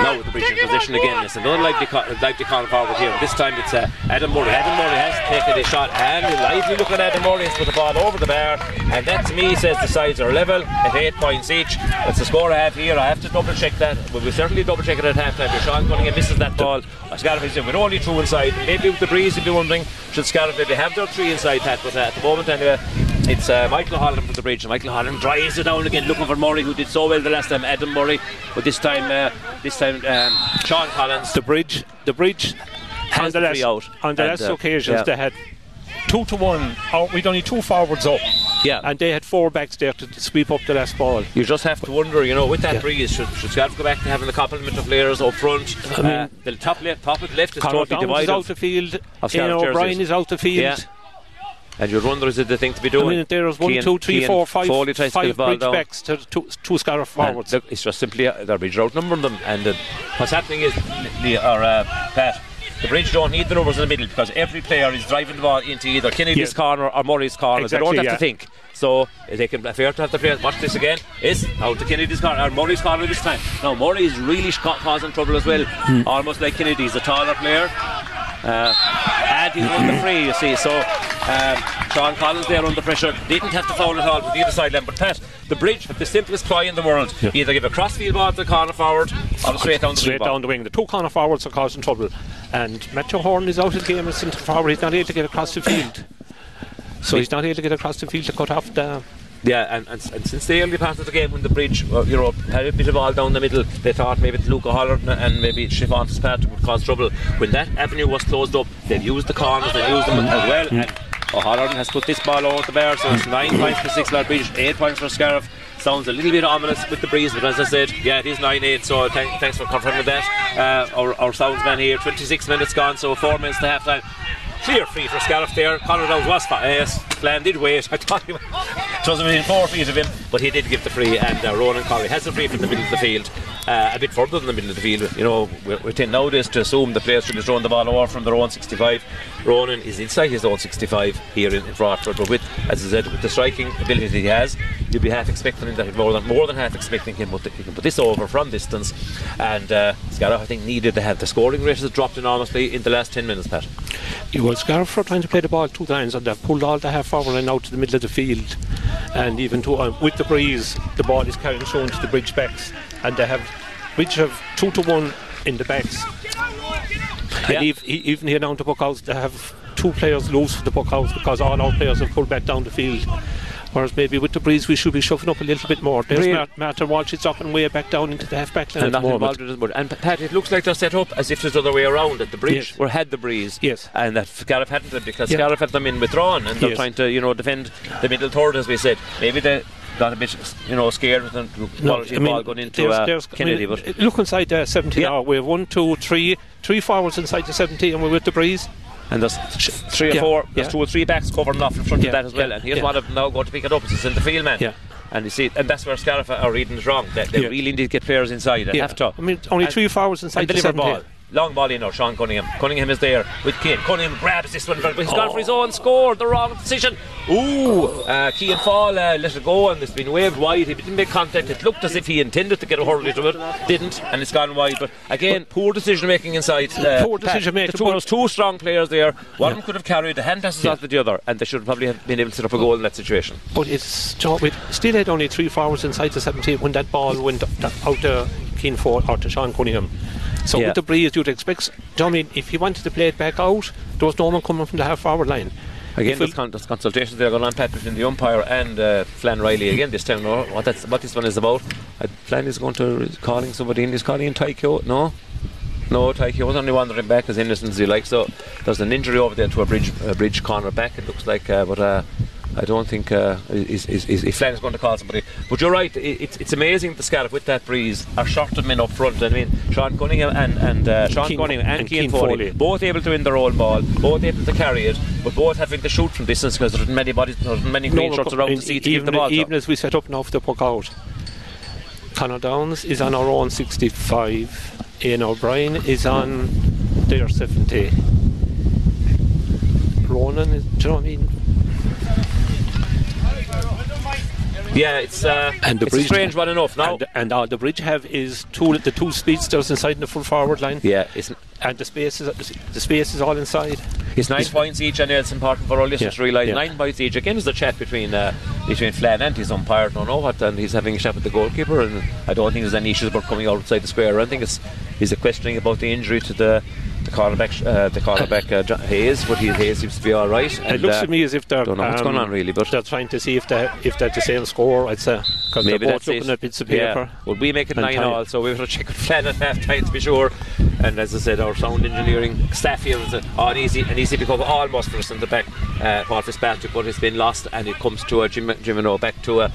Now with the in position again. It's another lively, co- lively corner forward here. This time it's uh, Adam Murray. Adam Murray has taken a shot and lively look at Adam Murray has put the ball over the bar. And that to me says the sides are level at eight points each. That's the score I have here. I have to double check that. But we'll certainly double check it at half time. If Sean Cunningham misses that ball, Scariff is in with only two inside. Maybe with the breeze, if you're wondering, should Scariff maybe have their three inside, Pat? But uh, at the moment, anyway, it's uh, Michael Holland from the bridge. Michael Holland drives it down again, looking for Murray, who did so well the last time. Adam Murray, but this time, uh, this time, um, Sean Collins. The bridge, the bridge. Has on the the last, three out. on the And, last uh, occasions, yeah. they had two to one. Or we'd only two forwards up, Yeah, and they had four backs there to sweep up the last ball. you just have to wonder, you know, with that Yeah. breeze, should, should Scariff go back to having the complement of players up front? I mean- uh, the top left, top left is Conor totally Downs is out the field. of Ian Scariff O'Brien is out the field. Yeah. And you'd wonder, is it the thing to be doing? I mean, there's one, Keane- two, three, Keane four, five, Foley tries to get the ball down. backs to two, two Scariff And forwards. look, it's just simply uh, their bridge outnumbering them. And uh, what's happening is, Lee- or uh, Pat, the bridge don't need the numbers in the middle because every player is driving the ball into either Kennedy's Yes. corner or Murray's corner. they don't have yeah. to think. So they can fair to have the players. Watch this again. Is out to Kennedy's corner or Murray's corner this time. Now Murray is really causing trouble as well. Hmm. Almost like Kennedy's a taller player. Uh, and he's won the free, you see. So um, Sean Collins there under pressure didn't have to foul at all with the other side line. But Pat, the bridge the simplest ploy in the world. Yeah. Either give a crossfield ball to the corner forward or straight down the straight ball. down the wing. The two corner forwards are causing trouble, and Matthew Horn is out of the game as centre forward. He's not able to get across the field, so he's not able to get across the field to cut off the. Yeah, and, and, and since the early part of the game when the bridge, uh, you know, had a bit of ball down the middle, they thought maybe it's Luca Holler and, and maybe Siobhan Fitzpatrick would cause trouble. When that avenue was closed up, they've used the corners, they've used them as well. And O'Halloran has put this ball over the bar, so it's nine points for Six Mile Bridge, eight points for Scariff. Sounds a little bit ominous with the breeze, but as I said, yeah, it is 9 8, so thank, thanks for confirming that. Uh, our, our soundsman here, 26 minutes gone, so four minutes to half time. Clear free for Scariff there. Conor Downs was fa- yes, Flan did wait. I thought he was within four feet of him, but he did give the free. And uh, Ronan Corrie has the free from the middle of the field, uh, a bit further than the middle of the field. You know, we're, we tend nowadays to assume the players should be throwing the ball over from their own 65. Ronan is inside his own 65 here in, in Broadford, but with, as I said, with the striking ability he has, you'd be half expecting him that more than more than half expecting him, but he can put this over from distance. And uh, I think, needed to have the scoring rate has dropped enormously in the last 10 minutes, Pat. Well, Scariff are trying to play the ball two times, and they've pulled all the half forward and out to the middle of the field, and even to um, with the breeze, the ball is carrying shown to the bridge backs, and they have bridge have two to one in the backs. And ev- even here down to Buckhouse, they have two players loose for the Buckhouse because all our players have pulled back down the field. Whereas maybe with the breeze, we should be shoving up a little bit more. There's? Mart- Martin Walsh, it's up and way back down into the half back line and at the involved moment. it as. And Pat, it looks like they're set up as if there's the other way around. at the bridge Yes. were had the breeze, Yes. and that Scariff hadn't it because Yeah. Scariff had them in withdrawn, and they're Yes. trying to you know defend the middle third as we said. Maybe they got a bit you know scared with the quality of ball going into there's- uh, there's- I Kennedy, mean, but look inside the 17 Yeah. now. We have one, two, three, three forwards inside the 17, and we're with the breeze. and there's three or Yeah, four, there's yeah. two or three backs covering off in front of that as well. And here's one of them now going to pick it up. It's in the field man. Yeah. And you see, and that's where Scariff are reading it wrong. They, they really need to get players inside. They Yeah. have to. I mean, only And- three forwards inside the deliver 17. ball. Long ball in now. Sean Cunningham. Cunningham is there with Keane. Cunningham grabs this one, but he's gone for his own score. The wrong decision. Ooh, uh, Keane Fall uh, let it go, and it's been waved wide. He didn't make contact. It looked as if he intended to get a hurley to it, didn't, and it's gone wide. But again, poor decision making inside. Uh, Poor decision-making, The two, but- those two strong players there. One of them could have carried the hand passes Yeah. off the other, and they should probably have been able to set up a goal in that situation. But it's Joe, we still had only three forwards inside the 17 when that ball went out to Keane Ford or to Sean Cunningham. So Yeah. with the breeze, you'd expect. Do you know I mean if he wanted to play it back out, there was no one coming from the half forward line. Again, there's, con- there's consultations there going on, Pat, between the umpire and uh, Flann Riley again this time. No, what that's what this one is about. Uh, Flann is going to calling somebody in. He's calling in Tycho. No, no, Tycho was only wandering back as innocent as he likes. So there's an injury over there to a bridge a bridge corner back. It looks like, uh, but. Uh, I don't think uh, is, is, is, Flann is going to call somebody. But you're right, it, it's, it's amazing the Scariff with that breeze are short of men up front. I mean, Sean Cunningham and, and uh, Sean Keane- Cunningham and, and Keane Foley, both able to win their own ball, both able to carry it, but both having to shoot from distance because there isn't many bodies, there isn't many green No, but around to see to give even, the ball. even as we set up now for the puck out, Connor Downs is on our own 65. Ian O'Brien is on their 70. Ronan, is, do you know what I mean? Yeah, it's uh, And the it's a strange one enough now. And, and all the bridge have is two the two speedsters inside the full forward line. yeah, it's And the space is the space is all inside. it's nine It's- points each, and it's important for all listeners Yeah, to realise yeah. nine points each. Again, there's a chat between uh, between Flann and his umpire. Don't know what, and he's having a chat with the goalkeeper, and I don't think there's any issues about coming outside the square. I think it's he's a questioning about the injury to the the cornerback, uh, the cornerback uh, John Hayes, but he, Hayes seems to be all right. it looks uh, to me as if they're don't know what's um, going on really, but they're trying to see if they if they're the same score. I'd say because they're Maybe both looking it. at bits of Yeah. paper. Well, we make it nine all, so we have got to check with Flann at half time to be sure. And as I said, our sound engineering staff here is an easy, an easy pick up almost for us in the back. Uh, Paul Fitzpatrick, but it's been lost, and it comes to a Jim, Jim and O back to a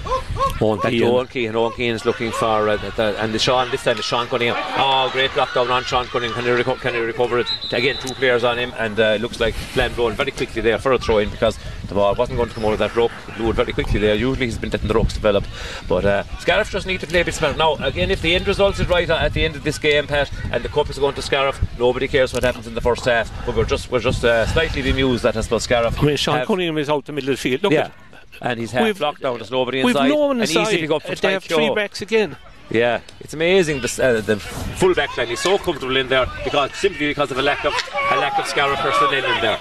Owen back to Keane. Owen Keane. Owen looking for uh, the, the, and the Sean this time is Sean Cunningham. Oh, great block down on Sean Cunningham. Can he, reco- can he recover it? Again, two players on him, and uh, looks like going very quickly there for a throw in because the ball wasn't going to come out of that rope. It blew it very quickly there. Usually he's been letting the ropes develop, but uh, Scariff just need to play a bit smarter. Now, again, if the end result is right at the end of this game, Pat, and the cup is going to Scariff, nobody cares what happens in the first half. But we're just we're just uh, slightly bemused that I suppose Scariff. I mean, Sean have- Cunningham is out the middle of the field. Look yeah. at And he's half We've- locked down. There's nobody inside. We've no one inside. easy pick up for they have three backs again. Yeah, it's amazing. This, uh, the full back line is so comfortable in there because simply because of a lack of a lack of Scarra personnel in there.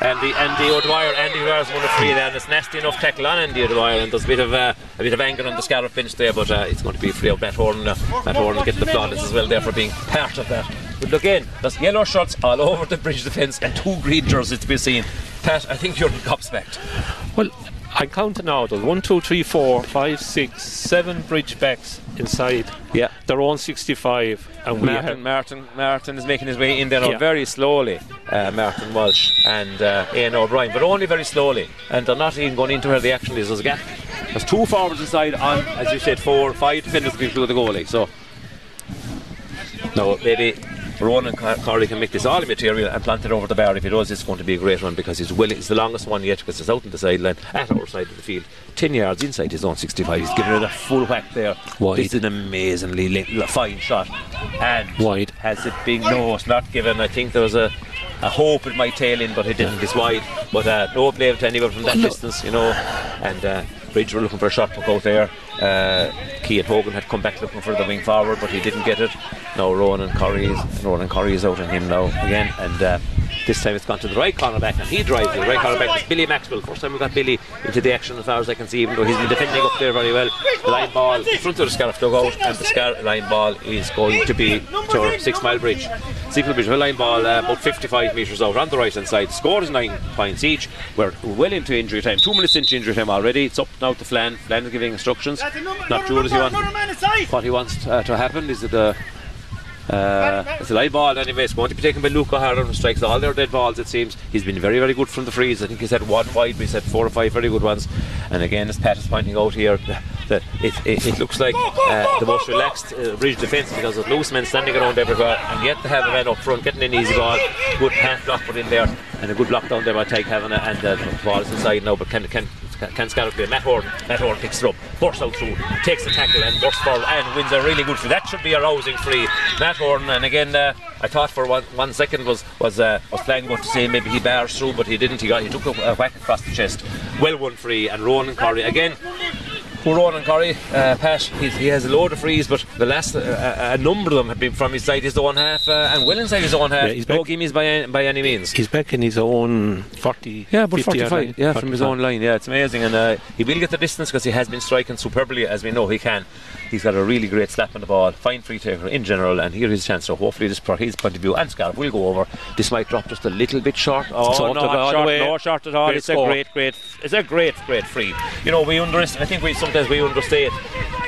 And the Andy O'Dwyer, Andy O'Dwyer's one of three there, and it's nasty enough tackle on Andy O'Dwyer, and there's a bit of uh, a bit of anger on the Scarra bench there, but uh, it's going to be free of Matt Horn. Uh, Matt Horn will get the plaudits as well there for being part of that. But look in, there's yellow shirts all over the bridge defence and two green jerseys to be seen. Pat, I think you're gobsmacked. Well, I'm counting now. There's one, two, three, four, five, six, seven bridge backs inside. Yeah. they're on 65, and we Martin, have Martin, Martin is making his way in there Yeah. very slowly. Uh, Martin Walsh and uh, Ian O'Brien, but only very slowly. And they're not even going into where the action is. There's a gap. There's two forwards inside on, as you said, four, five defenders to include the goalie. So, no, maybe Ronan Car- Corley can make this all material and plant it over the bar. If he does, it's going to be a great one because he's will it's the longest one yet because it's out on the sideline at our side of the field, 10 yards inside his own 65. He's giving it a full whack there. Wide. It's an amazingly fine shot. And Wide. has it been no, it's not given. I think there was a, a hope it might tail in, but it didn't. It's wide. But uh, no blame to anyone from that distance, you know. And uh, Bridge were looking for a shot puck out there. Uh, Keane Hogan had come back looking for the wing forward, but he didn't get it. Now Ronan Corey is Ronan Corey is out on him now again, and. Uh, this time it's gone to the right cornerback and he drives it. The right cornerback is Billy Maxwell. First time we got Billy into the action as far as I can see, even though he's been defending up there very well. The line ball in front of the Scariff dugout and the Scar line ball is going to be to six mile bridge. Six Mile Bridge, well line ball uh, about 55 metres out on the right hand side. Score is nine points each. We're well into injury time. Two minutes into injury time already. It's up now to Flann. Flann is giving instructions. Not sure he want what he wants uh, to happen. Is it a uh, it's a live ball anyway. It's going to be taken by Luke O'Hara who strikes all their dead balls, it seems. He's been very, very good from the freeze. I think he's had one wide, but he's had four or five very good ones. And again, as Pat is pointing out here, that it, it, it looks like uh, the most relaxed uh, bridge defence because there's loose men standing around everywhere, and yet to have a man up front getting an easy ball. Good half block put in there, and a good block down there by Tyke Kavanagh, and uh, the ball is inside now. But can, can can Scariff play? Matt Horn. Matt Horn picks it up, bursts out through, takes the tackle and bursts forward and wins a really good free. That should be a rousing free. Matt Horn, and again, uh, I thought for one, one second was was uh, was playing going to say maybe he bars through, but he didn't. He got he took a, a whack across the chest. Well won free, and Ronan Corey again. Poor Ronan Corey, uh, Pat, he, he has a load of frees, but the last, uh, a, a number of them have been from his side, his own half, uh, and well inside his own half. Yeah, he's no back- gimmies by, any- by any means. He's back in his own 40. Yeah, but 50 45. line. Yeah, from his own line. Yeah, it's amazing. And uh, he will get the distance because he has been striking superbly, as we know he can. He's got a really great slap on the ball, fine free taker in general, and here is his chance. So hopefully, this for his point of view, and Scariff will go over. This might drop just a little bit short. Oh, It's off no, the ball short, no short at all. Great it's score. a great, great. It's a great, great free. You know, we underestimate. I think we sometimes we understate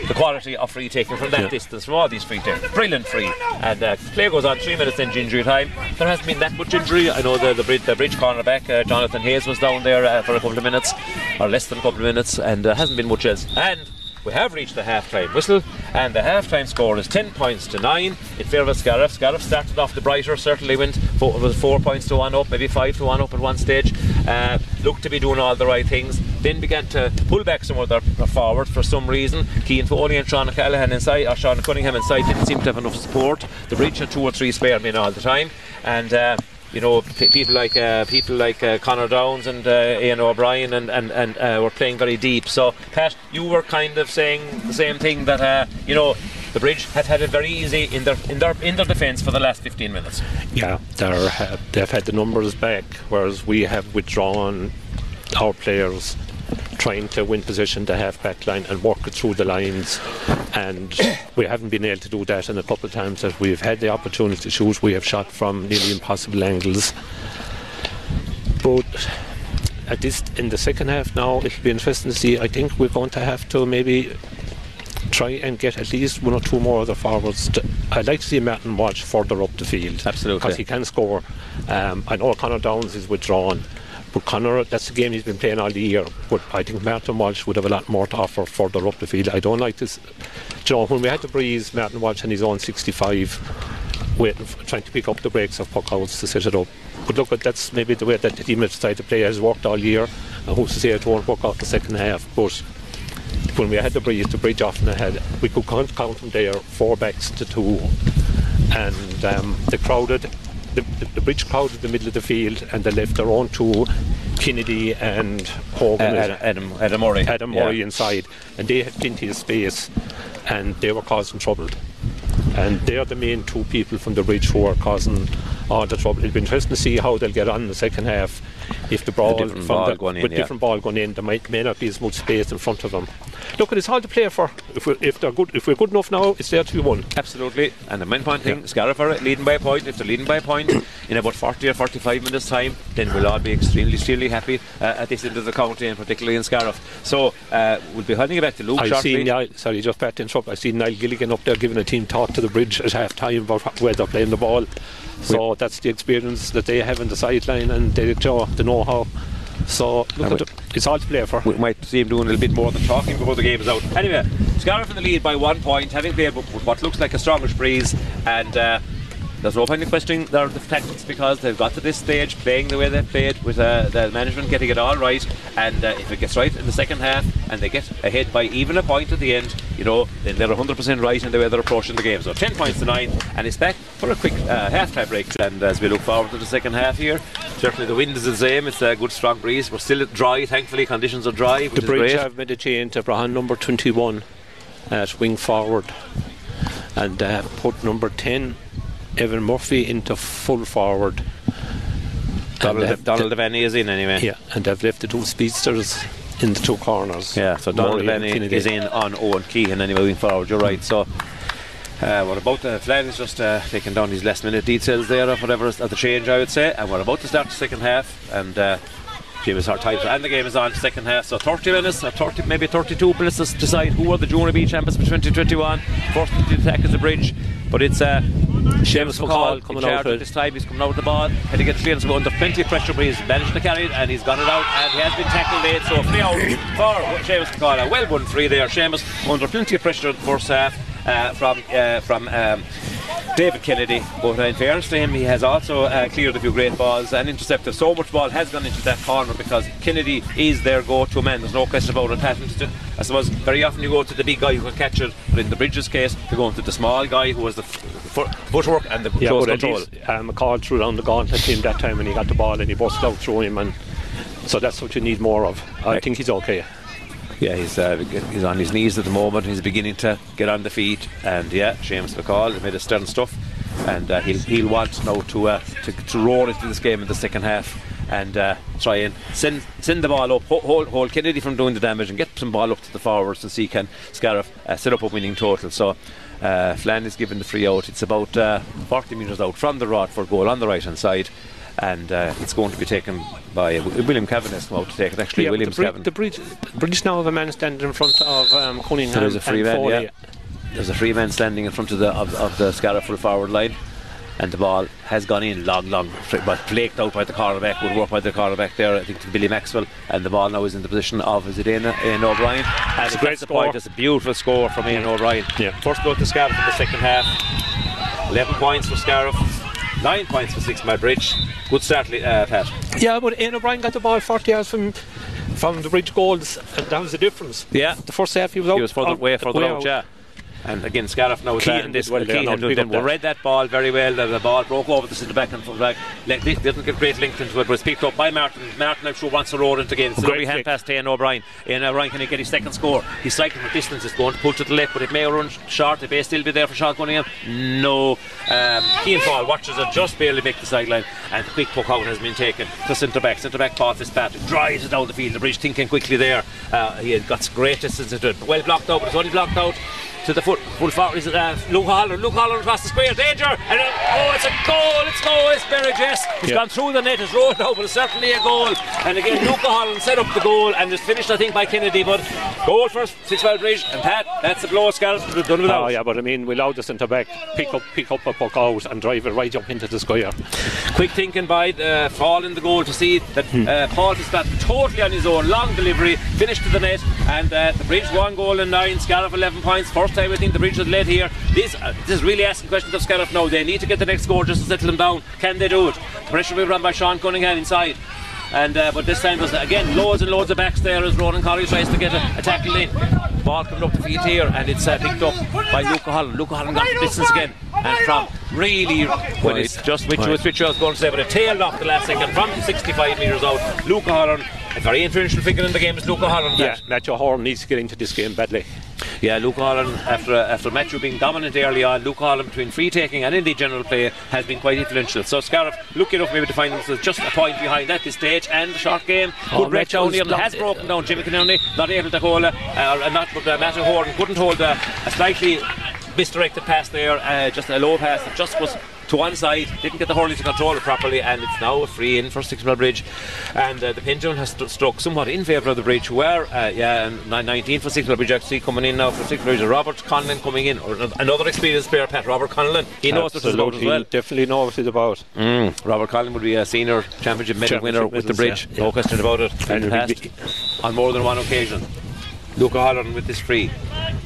the quality of free taking from that Yeah. distance from all these free takers. Brilliant free, and uh, play goes on. Three minutes into injury time. There hasn't been that much injury. I know the the bridge, the bridge cornerback uh, Jonathan Hayes was down there uh, for a couple of minutes, or less than a couple of minutes, and uh, hasn't been much else. And we have reached the half-time whistle, and the half-time score is 10 points to 9 in favour of Scariff. Scariff started off the brighter, certainly went four, was 4 points to 1 up, maybe 5 to 1 up at one stage. Uh, looked to be doing all the right things, then began to pull back some of their, forwards for some reason. Keane Foley and Sean Callahan inside, or Sean Cunningham inside, didn't seem to have enough support. The breach had two or three spare men all the time, and uh, you know, p- people like uh, people like uh, Connor Downs and uh, Ian O'Brien and and, and uh, were playing very deep. So, Pat, you were kind of saying the same thing that uh, you know the Bridge had had it very easy in their in their in their defence for the last 15 minutes. Yeah, they're, uh, they've had the numbers back, whereas we have withdrawn our players trying to win position the half back line and work it through the lines. And we haven't been able to do that. And a couple of times that we've had the opportunity to shoot, we have shot from nearly impossible angles. But at this in the second half now, it'll be interesting to see. I think we're going to have to maybe try and get at least one or two more other forwards. To, I'd like to see Martin Walsh further up the field. Absolutely. Because he can score. Um, I know Connor Downs is withdrawn, Connor, that's the game he's been playing all the year. But I think Martin Walsh would have a lot more to offer further up the field. I don't like this. Know, when we had to breeze Martin Walsh and his own 65, waiting, for, trying to pick up the breaks of puck outs to set it up. But look, that's maybe the way that the team has decided to play has worked all year. And who's to say it won't work out the second half? But when we had the breeze, the bridge often ahead, we could count, count from there four backs to two, and um, the crowded, the, the, bridge crowded the middle of the field, and they left their own two, Kennedy and Uh, Hogan, Adam, Adam, Adam Murray. Adam Yeah. Inside, and they had plenty of space, and they were causing trouble. And they're the main two people from the bridge who are causing all the trouble. It'll be interesting to see how they'll get on in the second half. If the ball, different from ball the, going in, with yeah. different ball going in, there might may not be as much space in front of them. Look, it's hard to play for. If we're, if they're good, if we're good enough now, it's there to be won. Absolutely, and the main point thing, Yeah. Scariff are leading by a point. If they're leading by a point in about 40 or 45 minutes' time, then we'll all be extremely, extremely happy uh, at this end of the county, and particularly in Scariff. So uh, we'll be handing it back to Luke I shortly. see Niall, sorry, just back to interrupt. I see Niall Gilligan up there giving a team talk to the bridge at half time about where they're playing the ball. So that's the experience that they have in the sideline and they, know, the know how. So look at it. it's all to play for. we might see him doing a little bit more than talking before the game is out. Anyway, Scariff in the lead by one point, having played with what looks like a strongish breeze, and uh, there's no point in questioning their tactics because they've got to this stage playing the way they've played with uh, the management getting it all right. And uh, if it gets right in the second half and they get ahead by even a point at the end, you know, then they're 100% right in the way they're approaching the game. So 10 points to 9, and it's back for a quick uh, half time break. And as we look forward to the second half here, certainly the wind is the same, it's a good strong breeze. We're still dry, thankfully, conditions are dry, which The bridge have made a change to Brahan number 21 at wing forward and uh, put number 10 Evan Murphy into full forward. Donald, have- Donald Devaney is in anyway. Yeah, and they've left the two speedsters in the two corners. Yeah, so Donald Devaney is in on Owen Keehan anyway moving forward. You're right. So, uh, what about the Flann is just uh, taking down these last minute details there of whatever is at the change, I would say. And we're about to start the second half, and uh, James Hart types and the game is on second half. So 30 minutes, or 30, maybe 32 minutes to decide who are the Junior B champions for 2021. First to attack is the bridge, but it's uh, Seamus McCall McCall coming out at this time. He's coming out with the ball, had to get clearance under plenty of pressure, but he's managed to carry it and he's got it out and he has been tackled late. So free out for Seamus McCall. A well won free there. Seamus under plenty of pressure in the first half from uh, from. Um, David Kennedy. But uh, in fairness to him, he has also uh, cleared a few great balls and intercepted. So much ball has gone into that corner because Kennedy is their go-to man. There's no question about it. Patton, I suppose very often you go to the big guy who can catch it, but in the Bridges case, you're going to the small guy who has the f- footwork and the yeah, close control. least, uh, McCall threw down the gauntlet him that time when he got the ball and he busted out through him and so that's what you need more of. I think he's okay. Yeah, he's uh, he's on his knees at the moment. He's beginning to get on the feet, and yeah, Seamus McCall made a stern stuff, and uh, he'll he'll want now to, uh, to to roar into this game in the second half and uh, try and send send the ball up, hold, hold, Kennedy from doing the damage, and get some ball up to the forwards and see can Scariff uh, set up a winning total. So. Uh, Flann is given the free out. It's about uh, 40 metres out from the rod for goal on the right hand side, and uh, it's going to be taken by William Cavan has come out to take it. Actually, Yeah, but William the, Bri- Cavan. the Bridge, Bridge now have a man standing in front of um, Cunningham So there's a free man, Foley. yeah. There's a free man standing in front of the of, of the Scariff forward line, and the ball has gone in long, long, but flaked out by the cornerback. Would work by the cornerback there, I think, to Billy Maxwell, and the ball now is in the position of is it Ian, Ian O'Brien? And It's a great that's the score. point. It's a beautiful score from Ian O'Brien. Yeah. First goal to Scariff in the second half. Eleven points for Scariff. Nine points for Six Mile Bridge. Good start, uh, Pat. Yeah, but Ian O'Brien got the ball 40 yards from from the Bridge goals, and that was the difference. Yeah. The first half he was out. He was further, out- way further out, yeah. And again, Scariff now Keane and did well there, did- big they, up they there. read that ball very well. The, the ball broke over the centre back and full back. Like, didn't get great length into it, but it's picked up by Martin. Martin, I'm sure, wants to roll it again. It's a Great hand pass to Ian O'Brien. Ian O'Brien can he get his second score. He's cycling for distance. It's going to pull to the left, but it may run short. It may still be there for Sean Cunningham. No. Um, Keane Fall watches it just barely make the sideline, and the quick puck out has been taken to centre back. Centre back Paul Fitzpatrick drives it down the field. The bridge thinking quickly there. Uh, he had got great distance into it. Well blocked out, but it's only blocked out to the foot. Full forward is uh, Luke Holland. Luke Holland across the square. Danger! And uh, oh, it's a goal! It's goal! It's Berry Jess. He's Yeah. gone through the net. It's rolled out, but it's certainly a goal. And again, Luke Holland set up the goal and it's finished, I think, by Kennedy. But goal for Six Mile Bridge. And Pat, that's the blow Scariff have done without. Oh yeah, but I mean, we allowed the centre back pick up, pick up a puck out and drive it right up into the square. Quick thinking by uh, Fall in the goal to see that Hmm. uh, Paul Fitzpatrick totally on his own. Long delivery, finished to the net, and uh, the Bridge one goal and nine. Scariff 11 points. First time I think the Bridge has led here. This, uh, this is really asking questions of Scariff now. They need to get the next score just to settle them down. Can they do it? Pressure will be run by Sean Cunningham inside. And uh, but this time there's again loads and loads of backs there as Ronan Colley tries to get a, a tackle in. Ball coming up the field here and it's uh, picked up by Luca Holland. Luca Holland got the distance again and from really when it's just which was which I was going to say, but it tailed off the last second from 65 metres out. Luca Holland, a very influential figure in the game is Luca Holland. Yeah, Matthew Horn needs to get into this game badly. Yeah, Luke Holland, after after Matthew being dominant early on, Luke Holland between free taking and indeed general play has been quite influential. So Scariff lucky enough maybe to find themselves just a point behind at this stage and the short game. Oh, Good was O'Neill has broken down Jimmy Cannoni, not able to hold a, uh, not but uh, Matthew Horn couldn't hold a, a slightly misdirected pass there, uh, just a low pass that just was to one side, didn't get the hurley to control it properly, and it's now a free in for Six Mile Bridge. And uh, the pendulum has st- struck somewhat in favour of the Bridge, where, uh, yeah, and ni- 19 for Six Mile Bridge actually coming in now for Six Mile Bridge. Robert Conlon coming in, or another experienced player, Pat Robert Conlon. He knows what it's about as well. he definitely knows what it's about. Mm. Robert Collin would be a senior championship medal winner with the bridge, yeah, no yeah. question about it. And past, on more than one occasion. Luca Holland with this free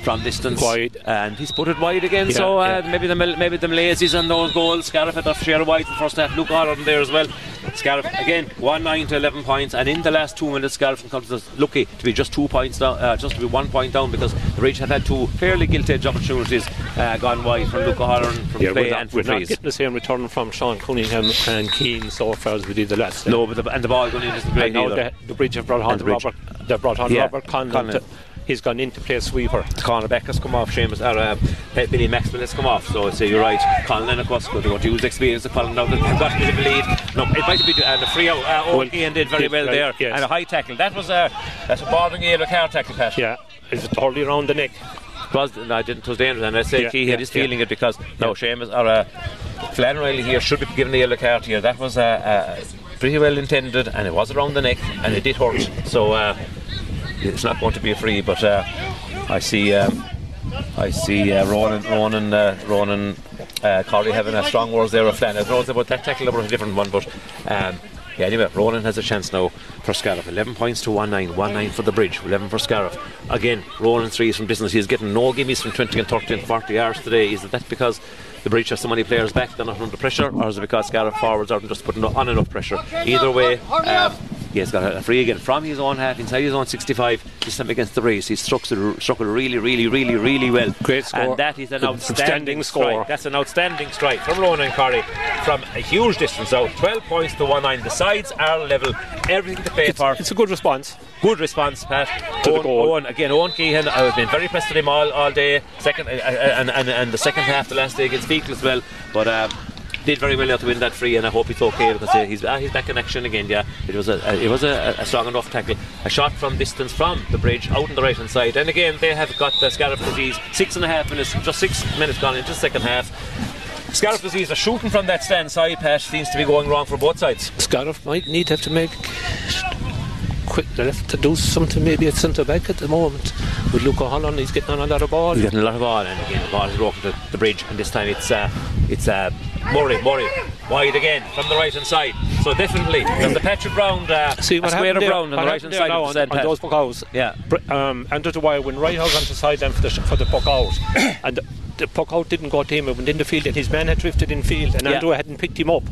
from distance, Wide. and he's put it wide again. Yeah, so uh, yeah. maybe the maybe the Malaisies on those goals. Scariff had their share wide in the first half. Luca Holland there as well. Scariff again, one nine to eleven points, and in the last two minutes, Scariff comes lucky to be just two points down, uh, just to be one point down because the Ridge have had two fairly guilty edge opportunities uh, gone wide from Luca Holland from Yeah, play we're, and not, from we're not getting the same return from Sean Cunningham and Keane so far as we did the last. No, but the, and the ball going in isn't great and now the, the bridge have brought on the Robert. They've brought on Yeah, Robert Conlon. Conlon. to- He's gone in to play sweeper. cornerback has come off. Seamus or uh, Billy Maxwell has come off. So I'd say you're right. Colin of course going to use the experience of Colin now that they've got a bit of a lead. No, it might be and a free out. Uh, oh, Well, Ian did very well right, there yes. and a high tackle. That was a that's a bothering yellow card tackle, Pat. Yeah, it's totally around the neck. It was no, I didn't. It was dangerous, and I say Yeah, he yeah, his yeah. feeling it because no, Seamus or uh, Flann Riley here should be given the yellow card here. That was uh, uh, pretty well intended, and it was around the neck, and it did hurt. So uh, it's not going to be a free, but uh, I see. Um, I see uh, Ronan, Ronan, uh, Ronan uh, Corey having a strong words there of don't know about that tackle, about a different one, but um, Yeah, anyway, Ronan has a chance now for Scariff. 11 points to 1 9. 1 9 for the bridge. 11 for Scariff. Again, Ronan threes from distance. He's getting no gimmies from 20 and 30 and 40 yards today. Is that because the bridge has so many players back, they're not under pressure, or is it because Scariff forwards aren't just putting on enough pressure? Either way, um, yeah, he's got a free again from his own half, inside his own 65, this time against the race. He struck struck it really, really, really, really well. Great score. And that is an outstanding score. strike. That's an outstanding strike from Ronan Curry from a huge distance out. 12 points to 1 9. The sides are level, everything to play for. It's a good response. Good response, Pat. To the goal. Owen, again, Owen Keehan. I've been very impressed with him all, all day. Second uh, uh, and, and, and the second half, the last day against Feakle as well. But um, did very well to win that free, and I hope he's okay because he's uh, he's back in action again. Yeah, it was a, a it was a, a strong enough tackle. A shot from distance from the bridge out on the right hand side, and again they have got the Scariff disease. Six and a half minutes, just six minutes gone into the second half. Scariff disease are shooting from that stand side. Pat seems to be going wrong for both sides. Scariff might need to have to make quick have to do something maybe at centre back at the moment with Luca Holland he's getting on a lot of ball He's getting a lot of ball, and again the ball is broken to the bridge, and this time it's uh, it's uh, Murray, Murray, wide again from the right hand side. So definitely there's the patch of ground, uh, See a what square of ground on the right hand side now of the on, on those puck outs Yeah. Um, under the wire when Right Hog on the sideline for the, sh- for the puck out and the, the puck out didn't go to him it went in the field and his man had drifted in field and Yeah. Andrew hadn't picked him up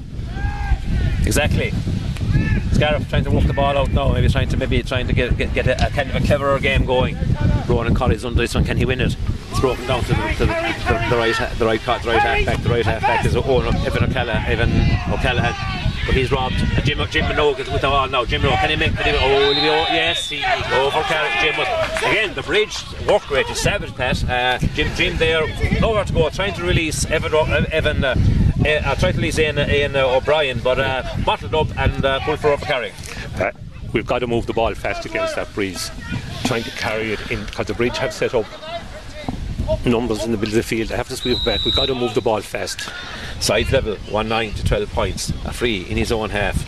Exactly. Scariff trying to work the ball out now, maybe trying to maybe trying to get get, get a, a kind of a cleverer game going. Ronan Collins under this one, can he win it? It's broken down to the, to the, the, the right the right cut, the right half back, the right half back is Owen Evan O'Callaghan, Evan O'Callaghan. But he's robbed. And Jim Jim Minogue with the ball now. Jim Minogue, can he make the Oh, be, oh yes, he, go Jim. But again, the bridge work rate is savage, Pat. Uh, Jim Jim there, nowhere to go, trying to release Evan uh, Evan. Uh, uh, uh, trying to release Ian, Ian uh, O'Brien, but uh, bottled up and uh, pulled for overcarrying. Pat, we've got to move the ball fast against that breeze trying to carry it in because the bridge have set up numbers in the middle of the field they have to sweep back we've got to move the ball fast Side level, 1 9 to 12 points. A free in his own half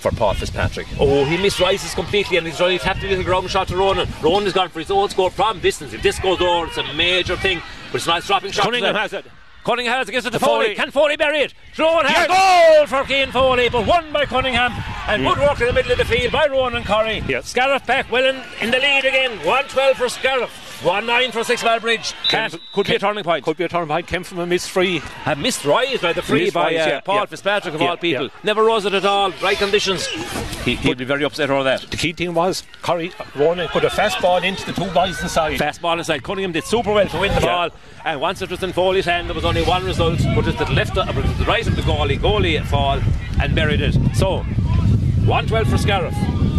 for Paul Fitzpatrick. Oh, he misrises completely and he's really tapped a little ground shot to Ronan. Ronan has gone for his own score from distance. If this goes over, it's a major thing. But it's a nice dropping shot. Cunningham has it Cunningham has against it to Foley. Can Foley bury it? Yes. has goal for Keane Foley, but won by Cunningham. And mm. good work in the middle of the field by Ronan and Curry. Yes. Scariff back well in, in the lead again. 112 for Scariff. 1 9 for Six Mile Bridge. Could be a turning point. could be a turning point came from a miss free A missed rise by the free by uh, yeah, Paul yeah. Fitzpatrick of Yeah, all people. Never rose it at all. Right conditions. He, he'd be very upset over that. the key thing was Curry Ronan put a fast ball into the two boys inside Fast ball inside. Cunningham did super well to win the ball. And once it was in Foley's hand, there was only one result. But it to the left, uh, the right of the goalie. Goalie fall and buried it. So, 112 for Scariff.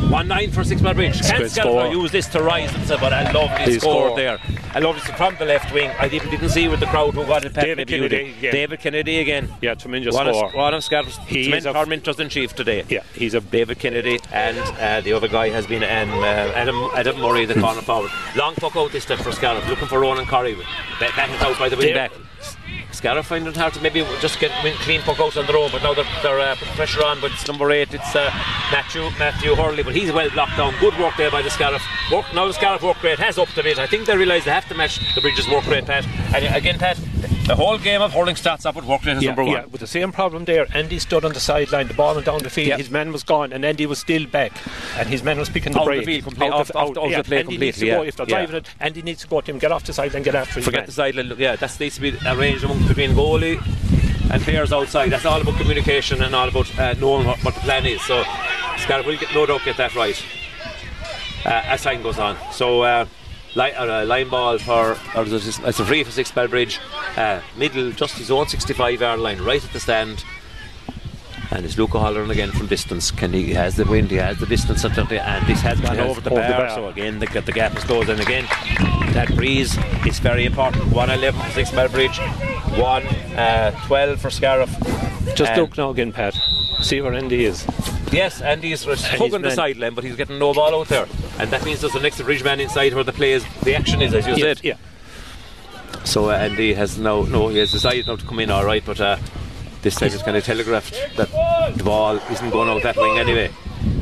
1 9 for Six Mile Bridge. Can Scariff use this to rise? A, but I love this His score score. there. I love this from the left wing. I even didn't see with the crowd who got it. Pat, David Kennedy again. David Kennedy again. yeah tremendous One of, score one of Scariff's He is a- tormentors in chief today. yeah he's a David Kennedy and uh, the other guy has been um, uh, Adam Adam Murray, the corner forward. Long puck out this time for Scariff, looking for Ronan Curry. Back, back out by the wing back. Scariff finding it hard to maybe just get clean puck out on their own, but now they're, they're uh, putting pressure on. But it's number eight, it's uh, Matthew Matthew Hurley, but he's well blocked down. Good work there by the Scariff. Work now the Scariff work rate has upped a bit. I think they realise they have to match the Bridges work rate, Pat. And again, Pat, the whole game of hurling starts up with work rate as yeah, number one. yeah, with the same problem there. Andy stood on the sideline, the ball went down the field, Yeah. his man was gone, and Andy was still back, and his man was picking the Out of the break. field, complete- off- off- off the yeah. play Andy needs to completely, go yeah. if they're Yeah. driving it. Andy needs to go to him, get off the sideline, get after his Forget man. the sideline. look, Yeah, that needs to be arranged among between goalie and players outside. That's all about communication and all about uh, knowing what, what the plan is. So Scariff will get, no doubt get that right uh, as time goes on. So. Uh, Line, uh, line ball for, or is it just- it's a free for Six Bridge, uh, middle, just his own 65 yard line, right at the stand. And it's Luca Holleran again from distance. Can he, he has the wind, he has the distance, and and this has gone over the bar. So again, the, the gap is closed. And again, that breeze is very important. 111 for Six Mile Bridge, 1 uh, 12 for Scariff. Just look now again, Pat. See where Andy is. Yes, and he's hugging the sideline, but he's getting no ball out there. And that means there's an extra bridge man inside where the play is, the action is, as you Yeah, said. yeah. So uh, Andy has now, no, he has decided not to come in all right, but uh, this time it's kind of telegraphed that the ball isn't going out that wing anyway.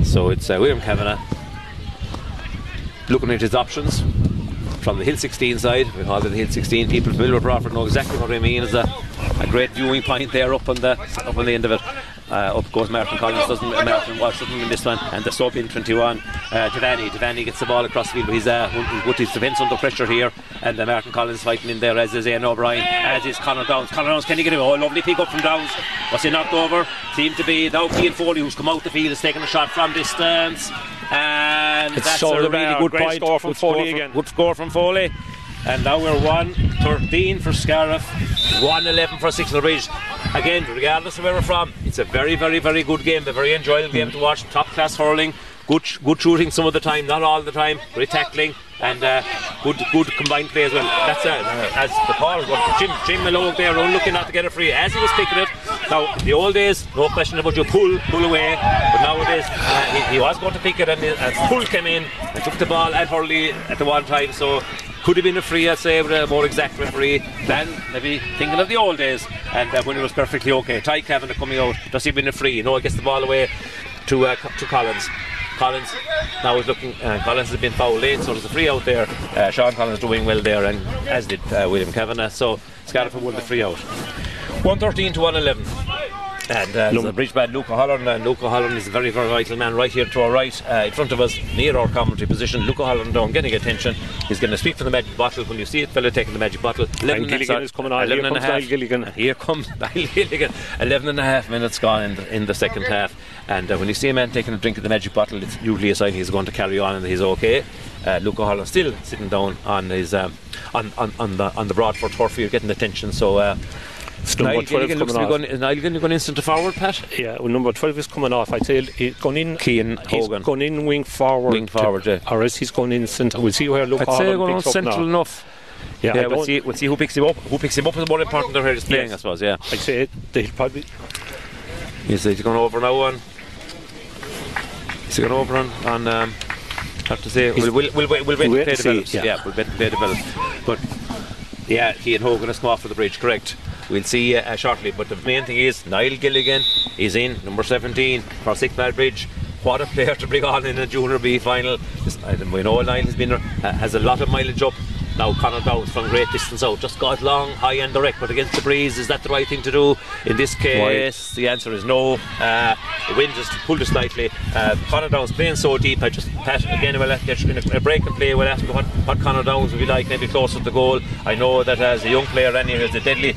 So it's uh, William Kavanagh looking at his options from the Hill 16 side. We call it the Hill 16. People from Millward Broadford know exactly what I mean. It's a, a great viewing point there up on the up on the end of it. Uh, up goes Martin Collins, doesn't Martin Walsh doesn't this one, and the sub in 21. Uh, Devaney, Devaney gets the ball across the field, but he's uh, put his defence under pressure here, and uh, Martin Collins fighting in there as is Ian O'Brien, as is Conor Downs. Conor Downs, can he get him? Oh, lovely pick up from Downs. Was he knocked over? Seemed to be now Keane Foley, who's come out the field, has taken a shot from distance, and It's that's a really good Great point. score from good score Foley from- again. Good score from Foley. And now we're 1 13 for Scariff, 1 11 for Six Bridge. Again, regardless of where we're from, it's a very, very, very good game, a very enjoyable game to watch. Top class hurling, good, good shooting some of the time, not all the time, great tackling, and uh, good, good combined play as well. That's uh, as the Paul was. Jim, Jim Malone there, looking not to get it free as he was picking it. Now, the old days, no question about you pull, pull away, but nowadays uh, he, he was going to pick it, and uh, pull came in and took the ball at Hurley at the one time. So could have been a free, I'd say, a more exact referee than maybe thinking of the old days. And uh, when it was perfectly okay. Ty Kavanagh coming out, does he win a free? No, know, gets the ball away to uh, to Collins. Collins now is looking. Uh, Collins has been foul late, so there's a free out there. Uh, Sean Collins doing well there, and as did uh, William Kavanagh. So Scariff won the free out. 113 to 111. And uh, there's a bridge man, Luca Holland, and Luca Holland is a very, very vital man right here to our right, uh, in front of us, near our commentary position. Luca Holland down, getting attention. He's going to speak for the magic bottle. When you see it, fella taking the magic bottle, 11 Gilligan is coming on. 11 Here and comes Niall half. Gilligan. Here comes Niall Gilligan. 11 and a half minutes gone in the, in the second half. And uh, when you see a man taking a drink of the magic bottle, it's usually a sign he's going to carry on and he's okay. Uh, Luca Holland still sitting down on his um, on, on, on the on the Broadford turf here, getting attention. So. Uh, It's number Niall 12 Gilligan looks to coming going, is Niall Gilligan going instant to forward, Pat? Yeah, well, number 12 is coming off. I'd say he's gone in. Keane He's Hogan. gone in wing forward. Wing forward, yeah. Or else he's gone in centre. We'll see where Luke I'd say going on picks central now. enough. Yeah, Yeah, we'll see, we'll see who picks him up. Who picks him up is more important than where he's playing, Yes. I suppose, yeah. I'd say they'll probably. He's, he's going over now on. He's going over on. on um, have to say, we'll, we'll, we'll, wait- we'll wait We'll and play and see, yeah. Yeah. we'll wait and play develops. But yeah, Keane Hogan has come off for the bridge, correct. We'll see uh, uh, shortly. But the main thing is, Niall Gilligan is in, number 17, for Six Mile Bridge. What a player to bring on in a Junior B final. This- I We know Niall has, been, uh, has a lot of mileage up. Now Conor Downs from great distance out just got long, high and direct, but against the breeze, is that the right thing to do? In this case, the answer is no. Uh, the wind just pulled it slightly. Uh, Conor Downs playing so deep. I just Pat again. We'll have to, in a, a break and play. We'll ask what what Conor Downs would be like, maybe closer to goal. I know that as a young player, Randy has a deadly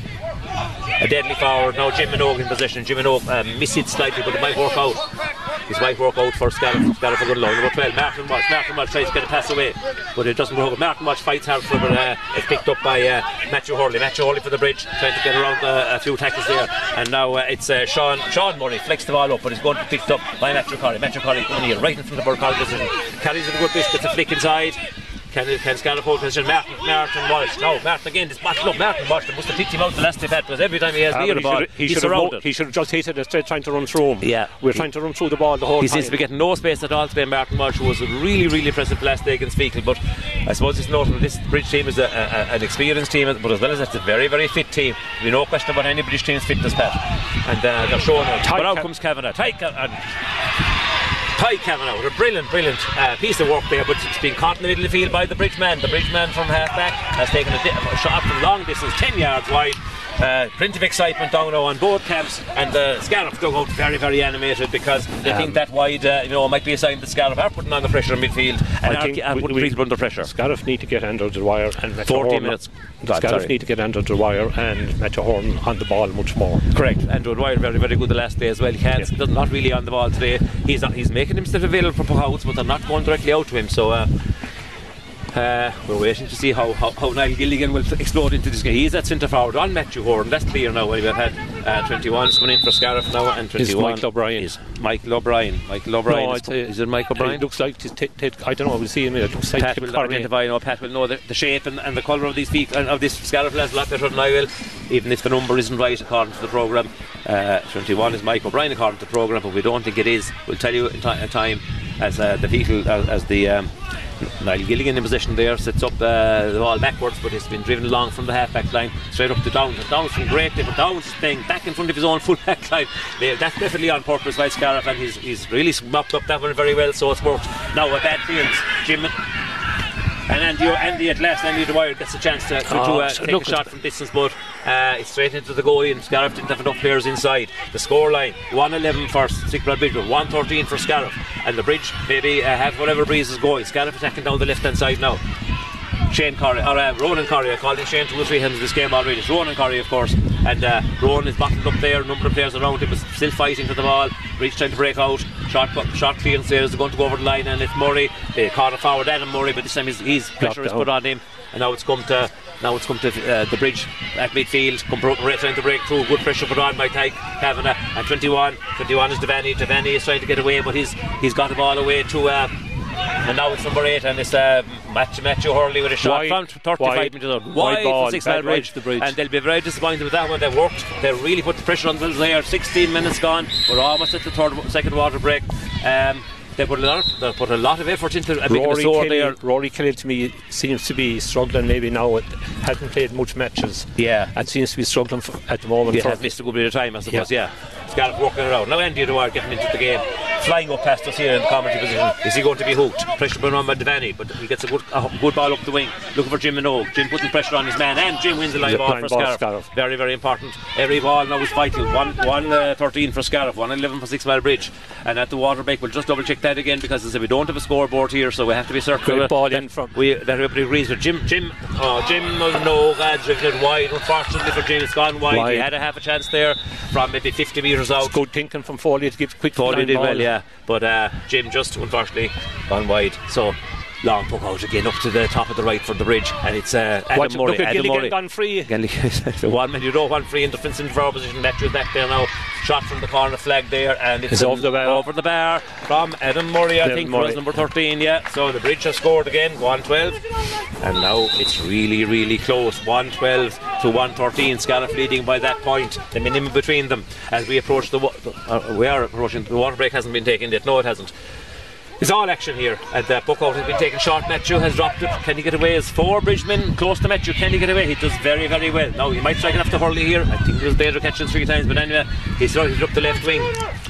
a deadly forward. Now Jim Minogue in possession. Jim Minogue uh, miss it slightly, but it might work out. This might work out for Scariff. Scariff a good line. Number 12, Martin Walsh. Martin Walsh tries to get a pass away, but it doesn't work. Martin Walsh fights hard for it, uh, it's picked up by uh, Matthew Hurley. Matthew Hurley for the bridge, trying to get around uh, a few tackles there. And now uh, it's uh, Sean Sean Murray flicks the ball up, but it's going to be picked up by Matthew Corey. Matthew Corey coming here, right in front of our Corey position. Carries it a good bit, gets a flick inside. Can, can Scariff hold position? Martin, Martin Walsh. No, Martin again. This bottle up. Martin Walsh. They must have picked him out the last they've had because every time he has Ah, near the ball, he he's should have he should have just hit it instead, trying to run through him. Yeah. we're He- trying to run through the ball the whole He time. seems to be getting no space at all today, Martin Walsh, was really, really impressive last day against Feakle. But I suppose it's notable this British team is a, a, an experienced team, but as well as it's a very, very fit team. There's no question about any British team's fitness, Pat. And uh, they're showing it. But out comes Kavanagh. Ty Kavanagh. Ty Kavanagh with a brilliant, brilliant uh, piece of work there, but it's been caught in the middle of the field by the bridge man. The bridge man from half back has taken a, a shot from long distance, 10 yards wide. Uh, plenty of excitement down now on both camps, and the Scariff go out very, very animated because they think that wide, uh, you know, might be a sign that Scariff are putting on the pressure in midfield and I think are we- putting we- under pressure. Scariff need to get under the wire and Metro 14 Horn- minutes. God, Scariff need to get under the wire and Metro Horn on the ball much more. Correct. Andrew Dwyer very very good the last day as well. He can't, Yeah. not really on the ball today. He's not, he's making himself available for puckouts, but they're not going directly out to him. So. Uh, uh, we're waiting to see how, how, how Niall Gilligan will explode into this game. He's at centre forward on Matthew Horn. That's clear now. We've had uh, 21 coming in for Scariff now, and 21 Michael O'Brien. is Michael O'Brien. Michael O'Brien. No, is, is it Michael O'Brien? It looks like it's t- t- I don't know. We'll see minute. It looks like Pat will identify, you know, Pat will know the, the shape and, and the colour of these feet and of this Scariff lads a lot better than I will, even if the number isn't right according to the programme. Uh, 21 is Mike O'Brien according to the programme, but we don't think it is. We'll tell you in, ti- in time as uh, the people, as, as the um, Niall Gilligan in position there sets up uh, the ball backwards, but it's been driven along from the half back line straight up to Downs. And Downs from great, but Downs is back in front of his own full back line. That's definitely on purpose by Scariff, and he's, he's really mopped up that one very well, so it's worked. Now, a bad clearance. Jim And Andy, Andy at last, Andy Dwyer gets a chance to, to, Oh, to, uh, take a shot from distance, but uh, it's straight into the goalie, and Scariff didn't have enough players inside. The score line 111 for Six Mile Bridge, 113 for Scariff. And the bridge maybe uh, have whatever breeze is going. Scariff attacking down the left hand side now. Shane Corrie, or uh, Ronan Corrie, I called him Shane two or three times this game already. It's Ronan Corrie, of course, and uh, Ronan is bottled up there. A number of players around him, but still fighting for the ball. Reach trying to break out. Short, short clearance there is going to go over the line, and it's Murray. They caught a forward, Adam Murray, but this time his, his pressure is put on him, and now it's come to now it's come to uh, the bridge at midfield. Come bro- right trying to break through. Good pressure put on by Tyke Kavanagh. And 21, 21 is Devaney. Devaney is trying to get away, but he's he's got the ball away to. Uh, and now it's number eight, and it's uh, Matthew, Matthew Hurley with a shot Wide, from 35 wide, metres out. wide Wide ball, for six bad mile right bridge, to the bridge. and they'll be very disappointed with that one. They worked, they really put the pressure on themselves there. 16 minutes gone. We're almost at the third, second water break. Um, they put a lot, of, they put a lot of effort into a big Rory sword Kelly, there. Rory Kelly to me seems to be struggling maybe now. It hasn't played much matches. Yeah. And seems to be struggling for, at the moment. He for, has missed a good bit of time, I suppose. Yeah, Scariff working it out. Now Andy Dwyer getting into the game, flying up past us here in the commentary position. Is he going to be hooked? Pressure put on by Devaney, but he gets a good, a good ball up the wing, looking for Jim Minogue. Jim putting pressure on his man, and Jim wins the line The ball for ball, Scariff. Scariff. Very, very important. Every ball now is vital. One, one uh, 13 for Scariff, one 11 for Six Mile Bridge, and at the water break we'll just double check that again because as I said, we don't have a scoreboard here, so we have to be certain Great that- ball that in from- we that everybody agrees with Jim. Jim, oh, Jim Minogue had driven it wide. Unfortunately for Jim, it's gone wide. He had a half a chance there from maybe 50 metres out. good thinking from Foley to give quick Foley line did ball. well, yeah. But uh, Jim just unfortunately gone wide. So long puck out again up to the top of the right for the bridge, and it's uh, Adam Watch, Murray. look at Adam Gilligan Murray. gone free. Gilligan- one man, you know, one free in defence in our position. Matthews back there now. Shot from the corner flag there, and it's, It's over the bar. over the bar from Adam Murray, I Adam think, Murray. was number 13. Yeah. So the bridge has scored again, 112, and now it's really, really close. 112 to 113. Scariff leading by that point. The minimum between them as we approach the. wa- Uh, we are approaching. The water break hasn't been taken yet. No, it hasn't. It's all action here. And the puck out has been taken short. Matthew has dropped it. Can he get away? As four Bridgemen close to Matthew. Can he get away? He does very, very well. Now he might strike enough to Hurley here. I think there's danger catching three times, but anyway, he's he's up the left wing.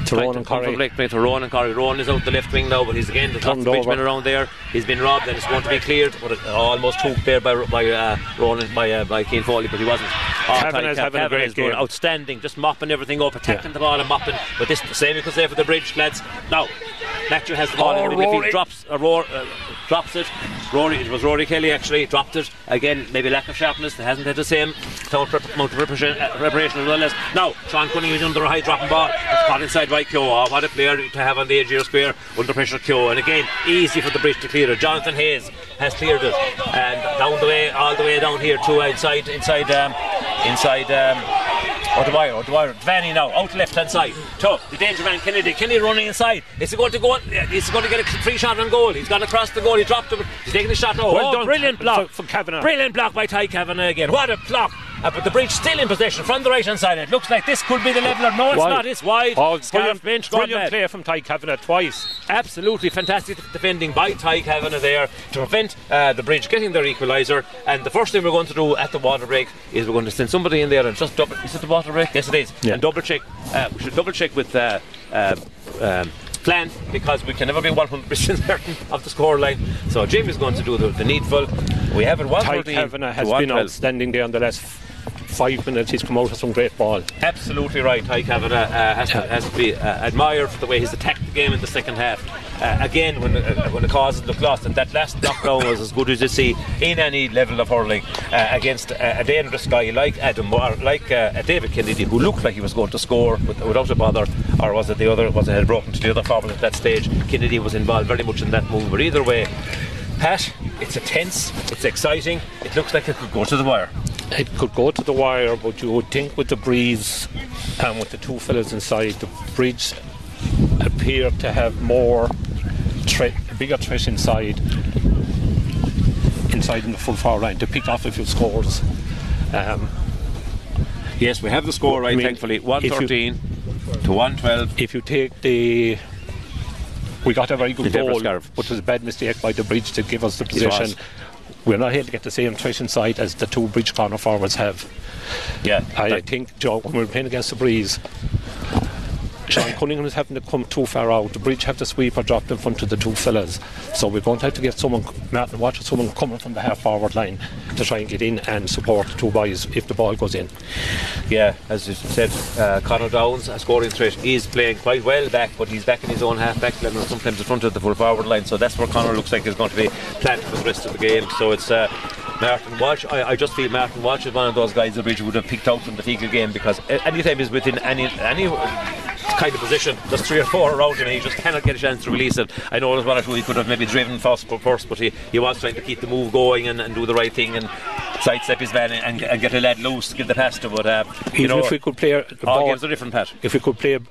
To Ronan come from Corrie. left wing to Ronan Corrie. Ronan is out the left wing now, but he's again there's lots of Bridgemen around there. He's been robbed and it's going to be cleared. But it, almost hooked there by by uh, Ronan by uh, by Keane Foley, but he wasn't. Oh, Kavanagh's Ty- having a great game. outstanding, just mopping everything up, attacking Yeah. the ball and mopping. But this the same you could say for the bridge lads. Now Matthew has the ball Oh, in the midfield, drops uh, Roar, uh, drops it. Rory, it was Rory Kelly actually dropped it again. Maybe lack of sharpness. He hasn't had the same amount of preparation, uh, preparation as well as now. Sean Cunningham is under a high dropping ball. It's caught inside by Kyo. Oh, what a player to have on the edge of your square under pressure. Kyo and again easy for the bridge to clear it. Jonathan Hayes has cleared it and down the way, all the way down here to inside inside um, inside. Um, O'Dwyer, O'Dwyer, Vanny now, out left hand side. To the danger man Kennedy. Kennedy running inside. Is he going to go? Is he going to get a free shot on goal? He's gone across the goal. He dropped it. He's taking the shot now. Well oh, done brilliant block for- for Kavanagh. Brilliant block by Ty Kavanagh again. What a block! Uh, but the bridge still in possession from the right hand side. It looks like this could be the leveler. No, it's Wide. not. It's wide. Oh, Scariff brilliant, bench brilliant play from Ty Kavanagh twice. Absolutely fantastic defending by Ty Kavanagh there to prevent uh, the bridge getting their equaliser. And the first thing we're going to do at the water break is we're going to send somebody in there and just double. Is it the water break? Yes, it is. Yeah. And double check. Uh, we should double check with. Uh, uh, um, Flann because we can never be 100% certain of the scoreline. So Jim is going to do the, the needful. We have it Ty 113 Kavanagh has been 112. outstanding there on the last five minutes. He's come out with some great ball. Absolutely right. Ty Kavanagh uh, has, to, has to be uh, admired for the way he's attacked the game in the second half. Uh, again, when uh, when the causes look lost, and that last knockdown was as good as you see in any level of hurling uh, against a, a dangerous guy like Adam, like uh, David Kennedy, who looked like he was going to score without a bother, or was it the other? Was it had broken to the other forward at that stage? Kennedy was involved very much in that move, but either way. Pat, it's a tense, it's exciting, it looks like it could go to the wire. It could go to the wire, but you would think with the breeze and with the two fellas inside, the bridge appeared to have more threat, bigger threat inside, inside in the full forward line to pick off a few scores. Um, Yes, we have the score right, I mean, thankfully. you- 113 to 112. if you take the we got a very good The goal, but it was a bad mistake by the bridge to give us the was. We're not able to get the same threat inside as the two bridge corner forwards have. Yeah. I, I think, Joe, when we were playing against the breeze, Sean Cunningham is having to come too far out. The bridge have the sweeper dropped in front of the two fellas. So we're going to have to get someone, Martin, watch someone coming from the half forward line to try and get in and support the two boys if the ball goes in. Yeah, as you said, uh, Conor Downs, a scoring threat, is playing quite well back, but he's back in his own half back line and sometimes in front of the full forward line. So that's where Conor looks like he's going to be planted for the rest of the game. So it's uh, Martin Walsh. I, I just feel Martin Walsh is one of those guys the Bridge would have picked out from the Feakle game because anytime he's within any any kind of position, there's three or four around him and he just cannot get a chance to release it. I know there's one or two he could have maybe driven first, first but he, he was trying to keep the move going and, and do the right thing and sidestep his man and, and get a lad loose to give the pass to. But uh, you Even know, if we could play the all ball, games are different, Pat. if we could play a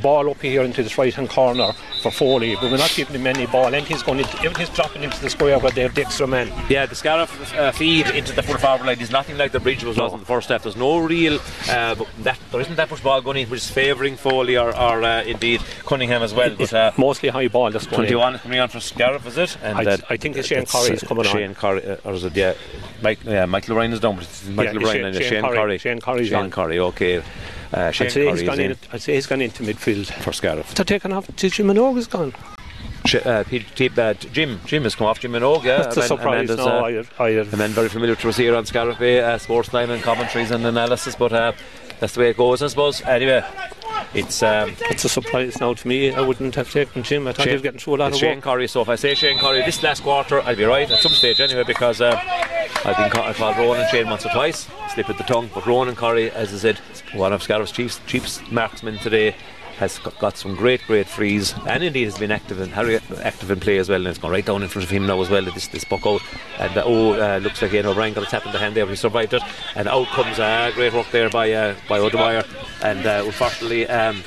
ball up here into this right hand corner for Foley, but we're not giving him any ball, and he's going into, everything's dropping into the square where they have the extra man. Yeah, the Scariff uh, feed into the full forward line is nothing like the bridge was, in the first half. There's no real, uh, but that there isn't that much ball going in, which is favouring Foley or, or uh, indeed Cunningham as well. But uh, mostly high ball that's going 21 is coming on for Scariff, is it? And I- I think it's Shane that's, Corrie is coming on. Shane Corrie, uh, or is it? Yeah, Mike, yeah, Michael Ryan is down, but it's Michael Yeah, Ryan Shane- and Shane Shane. Corrie. Shane Corrie's Shane. Corrie, okay. Uh, Shane I'd say, he's is gone in in, I'd say he's gone into midfield. for Scariff. They're taking off. Jim Minogue is gone. Uh, uh, Jim, Jim has come off. Jim Minogue, yeah. That's a surprise. No, uh, I, I, man very familiar to us here on Scariff Bay, uh, sports time and commentaries and analysis, but uh, that's the way it goes, I suppose. Anyway, it's um, it's a surprise now to me. I wouldn't have taken Jim. I thought he was getting through a lot of Shane work. So if I say Shane Corrie this last quarter, I'll be right at some stage anyway, because uh, I've been ca- I called Ronan Shane once or twice, slip at the tongue, but Ronan Corrie, as I said, one of Scariff's chief, chiefs marksmen today. Has got- some great, great frees, and indeed has been active in very active in play as well. And it's gone right down in front of him now as well. This this buck out, and uh, oh, uh, looks like Ian O'Brien got a tap in the hand there, he survived it. And out comes uh, great work there by uh, by Odemeyer, and uh, unfortunately. Um,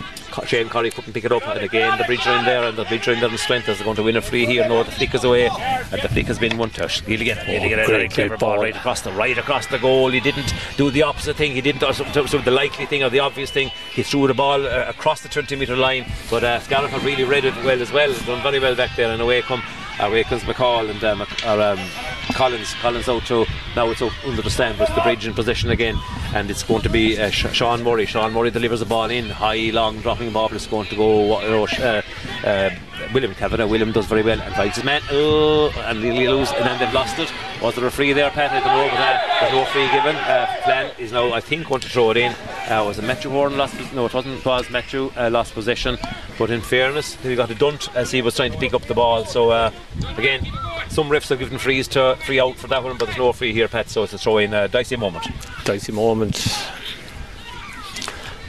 Shane Corrie couldn't pick it up, and again the bridge in there, and the bridge in there in strength they're going to win a free here. No, the flick is away, and the flick has been one touch. Gilligan, Gilligan, a great very clever ball ball. right across the right across the goal. He didn't do the opposite thing. He didn't do some- some of the likely thing or the obvious thing. He threw the ball uh, across the 20 metre line, but uh, Scariff have really read it well as well. Done very well back there, and away come away comes McCall and uh, um, Collins. Collins out to now it's out under the stand, but it's the bridge in possession again, and it's going to be uh, Sh- Sean Murray. Sean Murray delivers the ball in high, long, dropping ball. It's going to go. Uh, uh, William Kavanagh. William does very well and finds his man. Oh, and nearly lose, and then they've lost it. Was there a free there, Pat? I don't know, but uh, there's no free given. Uh, Flann is now, I think, going to throw it in. Uh, was it Metro Horn lost? No, it wasn't. It was Matthew uh, lost possession. But in fairness, he got a dunt as he was trying to pick up the ball. So uh, again, some refs have given frees to free out for that one, but there's no free here, Pat. So it's a throw in. Uh, dicey moment. Dicey moment.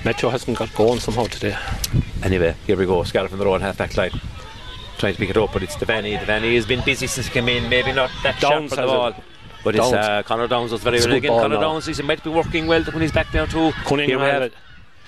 Metro hasn't got going somehow today. Anyway, here we go. Scariff from the road, half back line. Trying to pick it up, but it's Devaney. Devaney has been busy since he came in. Maybe not that Downs sharp for the ball. it. But it's Downs. uh, Conor Downs was very It's a well good again. Conor now. Downs he might be working well when he's back down too. Cunningham Here we have it.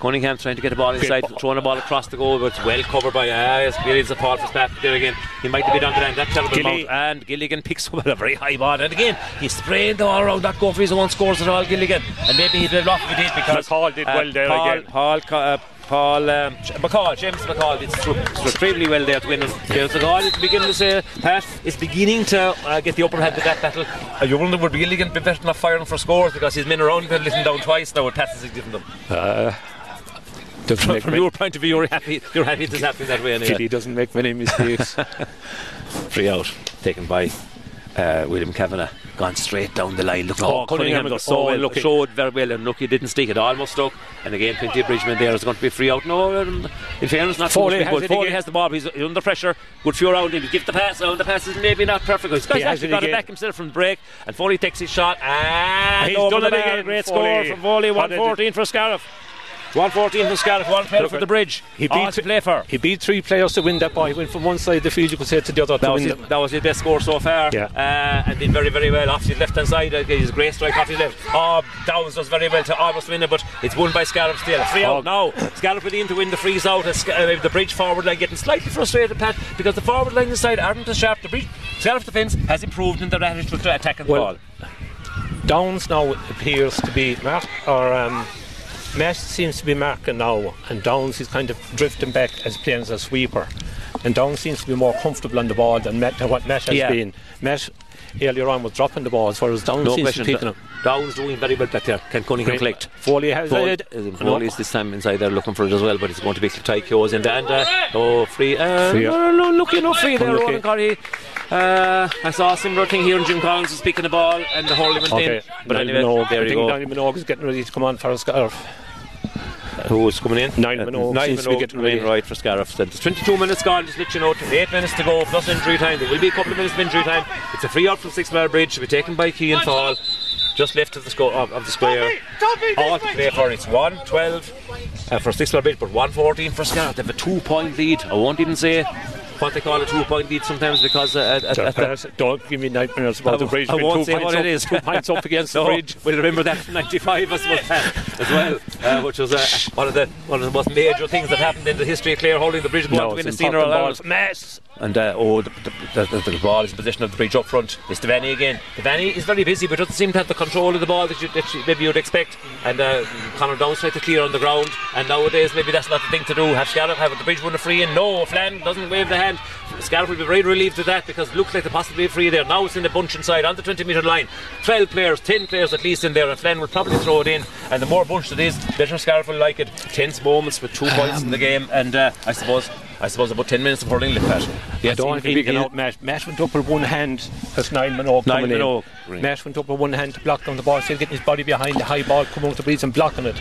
Cunningham trying to get the ball inside, throwing the ball across the goal, but it's well covered by uh, yes, Gilligan's a Paul Fitzpatrick there again. He might have been the that terrible Gilly. and Gilligan picks up a very high ball. And again, he's spraying the ball around that goal for his own scores at all, Gilligan. And maybe he'd have lost if he did because McCall did well there Paul, again. Paul, uh, Paul um, McCall, James McCall did stru- stru- extremely well there to win. it. James McCall beginning to say, Pat is beginning to uh, get the upper hand of that battle. Uh, you wonder would Gilligan be better enough firing for scores because his men are only been letting down twice now with passes he's given them. Uh, doesn't From, make from many, your point of view, you're happy. You're happy this happening that way. Anyway. Gilly doesn't make many mistakes. Free out taken by uh, William Kavanagh. Gone straight down the line. Look, Oh, oh, Cunningham Cunningham does so oh, well. lucky. Showed very well, and look, he didn't stick it. Almost stuck. And again, plenty of Bridgman there is going to be free out. No, um, in fairness, not Foley Foley has Foley has the ball. He's under pressure. Good few around him. He gives the pass. Oh, the pass is maybe not perfect. He's He actually got it back himself from the break. And Foley takes his shot. And He's done it again, Great Foley. score from Foley. What did 114 for Scariff. 114 for Scariff. One player for the bridge. He beat- to play for. he beat three players to win that ball. He went from one side of the field, you could say, to the other That was, his, that was his best score so far. Yeah. Uh, and did very, very well off his left hand side. Uh, his great strike off his left. Oh, Downs does very well to almost win it, but it's won by Scariff still. Free Oh. out now. Scariff with in to win the freeze out. Uh, the bridge forward line getting slightly frustrated, Pat, because the forward line inside aren't as sharp. The bridge, Scariff defence has improved in their attitude to attacking the Well, ball. Downs now appears to be mark or um, Mesh seems to be marking now, and Downs is kind of drifting back as playing as a sweeper. And Downs seems to be more comfortable on the ball than Met, what Mesh has Yeah. been. Mesh, earlier on was dropping the balls, whereas Down No seems to question. be picking them. Down's doing very well back there. Can Cunningham collect? Foley has Paul, it. uh, Foley is this time inside there looking for it as well, but it's going to be Tykeos and and uh, oh free. Uh, Free. no, no, no, lucky enough free there, Unlucky. Ronan Curry. Uh, I saw a similar thing here, and Jim Collins was picking the ball, and the hurling went Okay, in. But Niall anyway, Minogue, there I you think go. Niall Minogue is getting ready to come on for a scarf. Who's coming in? Niall Uh, Minogue Niall seems to be Minogue getting coming in ready. right for Scariff. There's 22 minutes gone, just let you know. 8 minutes to go, plus injury time. There will be a couple of minutes of injury time. It's a free out from Six Mile Bridge. Should be taken by Keane Fall. Just left of the, sco- of, of the square. All to play for. It's 1 12 uh, for Six Mile Bridge, but 1 14 for Scariff. They have a two point lead. I won't even say what they call a two point lead sometimes because uh, at, at, Don't give me nightmares about the bridge. I won't two say what up, it is. Two pints up against the bridge. We'll remember that from '95 as well, as well uh, which was uh, one of the one of the most major things that happened in the history of Clare holding the bridge going No, to win a senior. Mess. And uh, oh, the, the, the, the ball is in possession of the bridge up front. It's Devaney again. Devaney is very busy, but doesn't seem to have the control of the ball that, you, that you, maybe you'd expect. And uh, Conor Downs tried to clear on the ground. And nowadays, maybe that's not the thing to do. Have Scariff have the bridge win a free in? No, Flann doesn't wave the hand. Scariff will be very relieved of that because it looks like there possibly a free there. Now it's in the bunch inside on the 20 metre line. 12 players, 10 players at least in there, and Flann will probably throw it in. And the more bunched it is, better Scariff will like it. Tense moments with two points in the game, and uh, I suppose. I suppose about 10 minutes of hurling left pat. I don't want to be out Matt. Matt went up with one hand. That's nine Minogue Niall coming Minogue. in. Matt went up with one hand to block down the ball. Still getting his body behind the high ball, coming out the breeze and blocking it.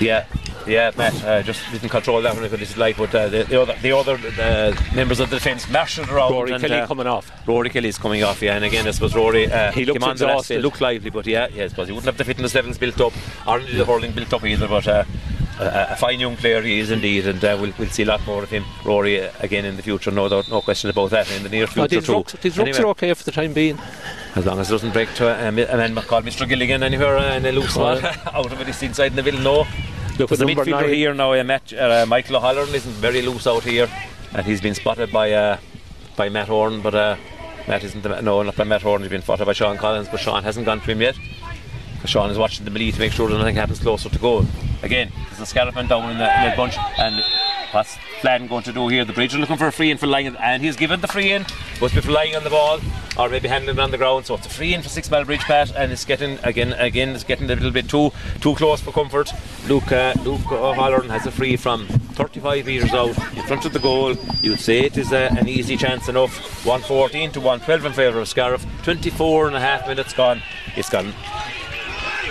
Yeah, yeah, Matt uh, just didn't control that one if it is like, but uh, the, the other, the other uh, members of the defence marshalled around. Rory and, Kelly uh, coming off. Rory Kelly's coming off, yeah, and again, I suppose Rory uh, He looked came on the last exhausted. looked lively, but yeah, yeah, I suppose he wouldn't have the fitness levels built up, or the hurling built up either, but. Uh, a, a fine young player he is indeed, and uh, we'll, we'll see a lot more of him, Rory, uh, again in the future. No doubt, no question about that. In the near Oh, future these too. rocks, these Anyway. are okay for the time being. As long as it doesn't break to a, a, mi- a man called Mr. Gilligan anywhere uh, and a loose one out of it, it's inside in the middle. No, Look a midfielder nine. here now. Uh, Matt, uh, Michael O'Halloran isn't very loose out here, and he's been spotted by uh, by Matt Horn, but uh, Matt isn't. The, no, not by Matt Horn. He's been spotted by Sean Collins, but Sean hasn't gone to him yet. Sean is watching the melee to make sure that nothing happens closer to goal. Again, there's a scallopman down in the, in the bunch, and what's Flann going to do here? The bridge are looking for a free in for lying, and he's given the free in. Must be for lying on the ball, or maybe handling it on the ground. So it's a free in for six mile bridge pass, and it's getting again, again, it's getting a little bit too too close for comfort. Luke uh, Luke O'Halloran has a free from 35 metres out in front of the goal. You'd say it is a, an easy chance enough. 114 to 112 in favour of Scariff. 24 and a half minutes gone. It's gone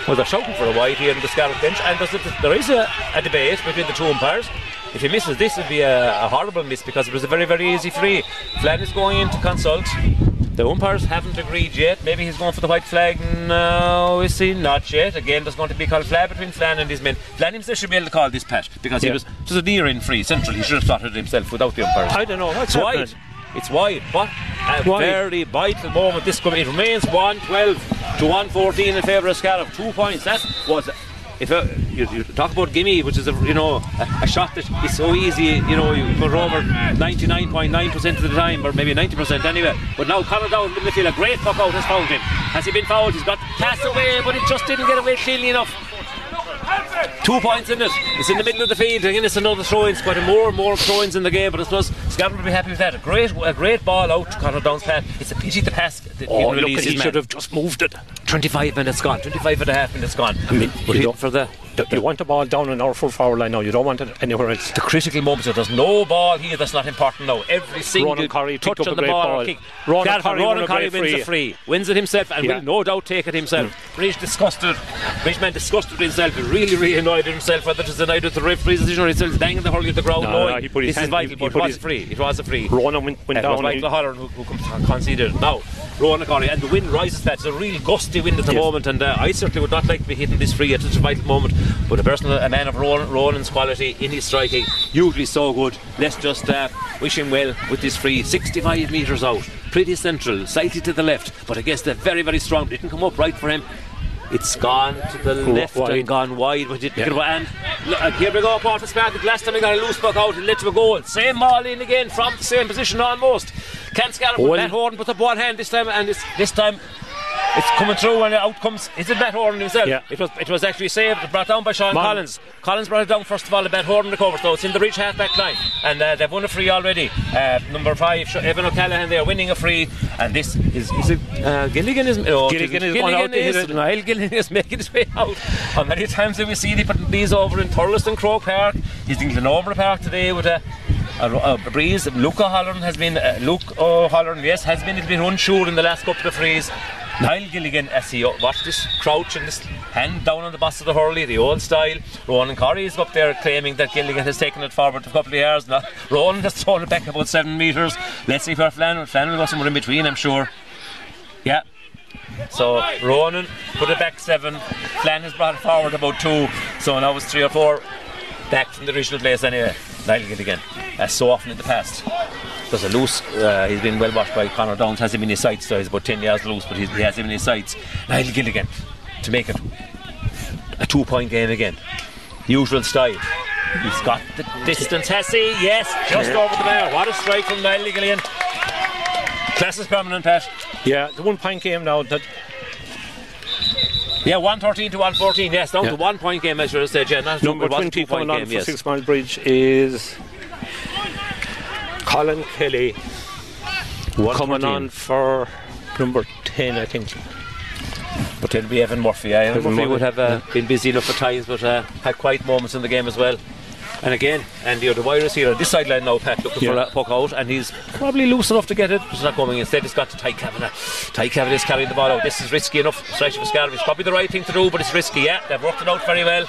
well, they're shouting for a wide here in the Scarlet bench, and there's a, a, a debate between the two umpires. If he misses this, it'd be a, a horrible miss because it was a very, very easy free. Flann is going in to consult. The umpires haven't agreed yet. Maybe he's going for the white flag. No, is he? Not yet. Again, there's going to be a called flag between Flann and his men. Flann himself should be able to call this patch because he was just a near in free central. He should have started himself without the umpires. I don't know. What's It's wide. It's wide. What a Wide. very vital moment. This comes. It remains 112 to 114 in favour of Scariff. Two points. That was. If uh, you, you talk about gimme, which is a you know a, a shot that is so easy, you know you put over 99.9% of the time, or maybe 90% anyway. But now Conor Down in the midfield, a great puck out has found him. Has he been fouled? He's got pass away, but it just didn't get away cleanly enough. Two points in it. It's in the middle of the field. Again, it's another throw-in. It's quite a more and more throw-ins in the game. But I suppose Scotland will be happy with that. A great, a great ball out to Conor Down's. It's a pity the pass. Didn't Oh, look, he man. should have just moved it. 25 minutes gone. 25 and a half minutes gone. I mean, but you he- for the You want the ball down in our full forward line now. You don't want it anywhere else. the critical moments. There's no ball here that's not important now. Every single Ronan Curry touch on the ball, ball. kick. Ronan Curry Ronan Curry wins free. the free, wins it himself, and Yeah. will no doubt take it himself. Bridge disgusted. Bridgeman disgusted with himself. Really, really annoyed himself. Whether it was annoyed with the referee's decision or he's still banging the hurley at the ground. No, no, he put his this hand- is vital, he- he but it was a free. It was a free. Ronan went, went It was down. Michael and he- who, who con- conceded. Now, Ronan Curry, and the wind rises. That's a real gusty wind at the Yes. moment, and uh, I certainly would not like to be hitting this free at such a vital moment. But a person, a man of Ronan, Ronan's quality in his striking, usually so good. Let's just uh, wish him well with this free. 65 metres out, pretty central, slightly to the left, but I guess they're very, very strong. Didn't come up right for him. It's gone to the left wide. and gone wide, but it Yeah. didn't and look, uh, here we go, Porter Spartak. Last time he got a loose puck out and let to a goal. Same ball in again from the same position almost. Can't Scallop Well- with Matt Horton put the one hand this time, and it's, this time it's coming through and it out comes. Is it Matt Horn himself? Yeah. It was. It was actually saved, brought down by Sean. Collins. Collins brought it down first of all. The Matt Horn recovers though. It's in the reach half back line, and uh, they've won a free already. Uh, number five, Evan O'Callaghan, they're winning a free, and this is is it uh, Gilligan is oh, Gilligan is out is, hit it. Niall Gilligan is making his way out. How many times have we seen he putting these over in Thurleston Croke Park? He's in Glenormand Park today with a. A, a breeze. Luke O'Halloran has been uh, Luke O'Halloran, yes, has been a bit unsure in the last couple of frees. Niall Gilligan, as he watch this crouch and this hand down on the bus of the hurley, the old style. Ronan Corrie is up there claiming that Gilligan has taken it forward a couple of yards. Now, Ronan has thrown it back about seven metres. Let's see where Flann, Flann will go somewhere in between, I'm sure. Yeah. So Ronan put it back seven. Flann has brought it forward about two. So now it's three or four back from the original place anyway. Niall Gilligan, as so often in the past. There's a loose, uh, he's been well watched by Conor Downs, has him in his sights, so he's about 10 yards loose, but he's, he has him in his sights. Niall Gilligan to make it a two point game again. Usual style. He's got the distance, has he? Yes, just over the bar. What a strike from Niall Gilligan. Class is permanent, Pat. Yeah, the one point game now that Yeah, 113 to 114, yes, down Yeah. to one point game, should have said, yeah. Number it was a 20 two-point coming on game, for yes. Six Mile Bridge is Colin Kelly coming 113. on for number 10 I think But it'll be Evan Murphy. Yeah, Evan Evan Murphy Murphy, would have uh, been busy enough at times, but uh, had quiet moments in the game as well. And again, and the other wire is here on this sideline now, Pat, looking for that a puck out, and he's probably loose enough to get it, but it's not coming. Instead, it's got to Ty Kavanagh. Ty Kavanagh is carrying the ball out. This is risky enough, stretch for Scariff. It's probably the right thing to do, but it's risky, yeah. They've worked it out very well.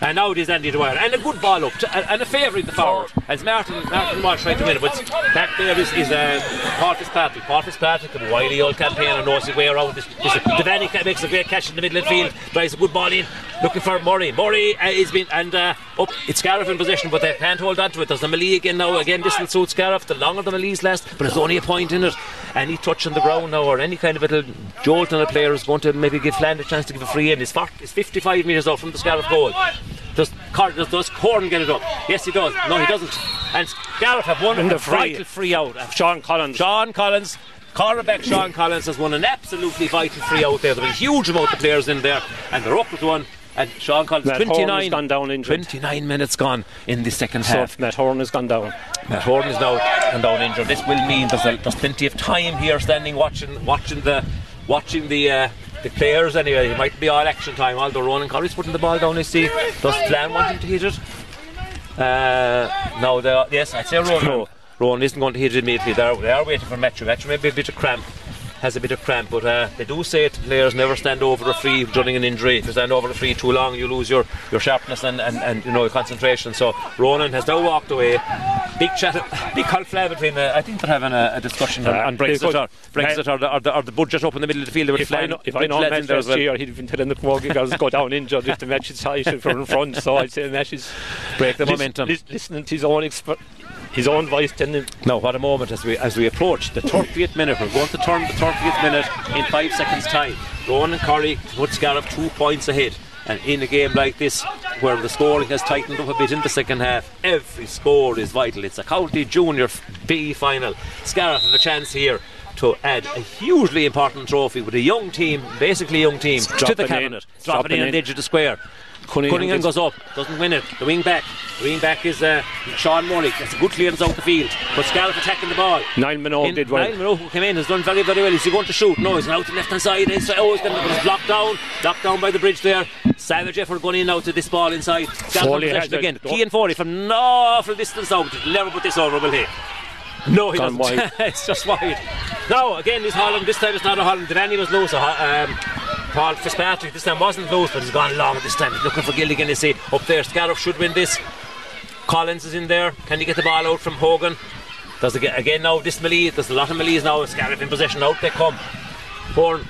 And now it is Andy Dwyer. And a good ball up, to, and, a favour in the forward. As Martin, Martin Walsh trying to win it, but back there is, is uh, Paul Fitzpatrick. Paul Fitzpatrick, a wily old campaigner, knows his way around. This, this, Devaney makes a great catch in the middle of the field, drives a good ball in, looking for Murray. Murray uh, is been, and uh, up, it's Scariff in possession, but they can't hold on to it. There's the melee again now. Again, this will suit Scariff. The longer the melee's last, but there's only a point in it. Any touch on the ground now, or any kind of little jolt on a player is going to maybe give Flann a chance to give a free in. He's, 40, it's 55 metres out from the Scariff goal. Does, Cor- does, does Corn get it up? Yes, he does. No, he doesn't. And Scariff have won a the free. vital free out. Sean Collins Sean Collins, cornerback Sean Collins has won an absolutely vital free out there. There was a huge amount of players in there, and they're up with one. And Sean Collins, Matt Horn has 29, gone down injured. 29 minutes gone in the second so half. Matt Horn has gone down Matt Horn is now gone down injured. This will mean there's, a, there's plenty of time here standing watching watching the watching the uh, the players anyway. It might be all action time. Although Ronan Corrie's putting the ball down, I see. Does Flann want him to hit it? Uh, no, they are, yes, I'd say Ronan. No. Ronan isn't going to hit it immediately. They're, they are waiting for Metro. Metro may be a bit of cramp. Has a bit of cramp, but uh, they do say to players never stand over a free during an injury. If you stand over a free too long, you lose your, your sharpness and, and, and you know your concentration. So Ronan has now walked away. Big chat, big conflict between. Uh, I think they're having a, a discussion on, Uh, on they Brexit could- or Brexit or the, or, the, or the budget up in the middle of the field. There were if I know, if I know lads Matt in there as last well. year, he'd have been telling the Camogie girls go down injured if the match is tight and from in front. So I'd say the match is break the lis- momentum. lis- listening to his own exp- his own voice, telling him Now, what a moment as we as we approach the 30th minute. We're going to turn the 30th minute in five seconds' time. Rowan and Corrie put Scariff two points ahead. And in a game like this, where the scoring has tightened up a bit in the second half, every score is vital. It's a county junior B final. Scariff have a chance here to add a hugely important trophy with a young team, basically a young team, to the Dropping in. cabinet, dropping Dropping in on in. the edge of the square. Cunningham Cunningham goes up, doesn't win it. The wing back, the wing back is uh, Sean Murray. That's a good clearance out the field, but Scariff attacking the ball. Niall Minogue In- did well. Niall Minogue, who came in, has done very, very well. Is he going to shoot? No, he's out to the left hand side. It's, oh, he's, gonna, he's blocked down, blocked down by the bridge there. Savage effort going in now to this ball inside. Scariff Foley in has possession it. again. Don't- Keane Foley from an awful distance out. He'll never put this over, will he? No, he Gone doesn't. it's just wide. Now, again, this Holland, this time it's not a Holland. Devaney was loose. Um, Paul Fitzpatrick this time wasn't loose, but he's gone long this time. He's looking for Gilligan, you see. Up there, Scariff should win this. Collins is in there. Can he get the ball out from Hogan? Does it get, again now this melee, there's a lot of melees now, Scariff in possession, out they come. Horn.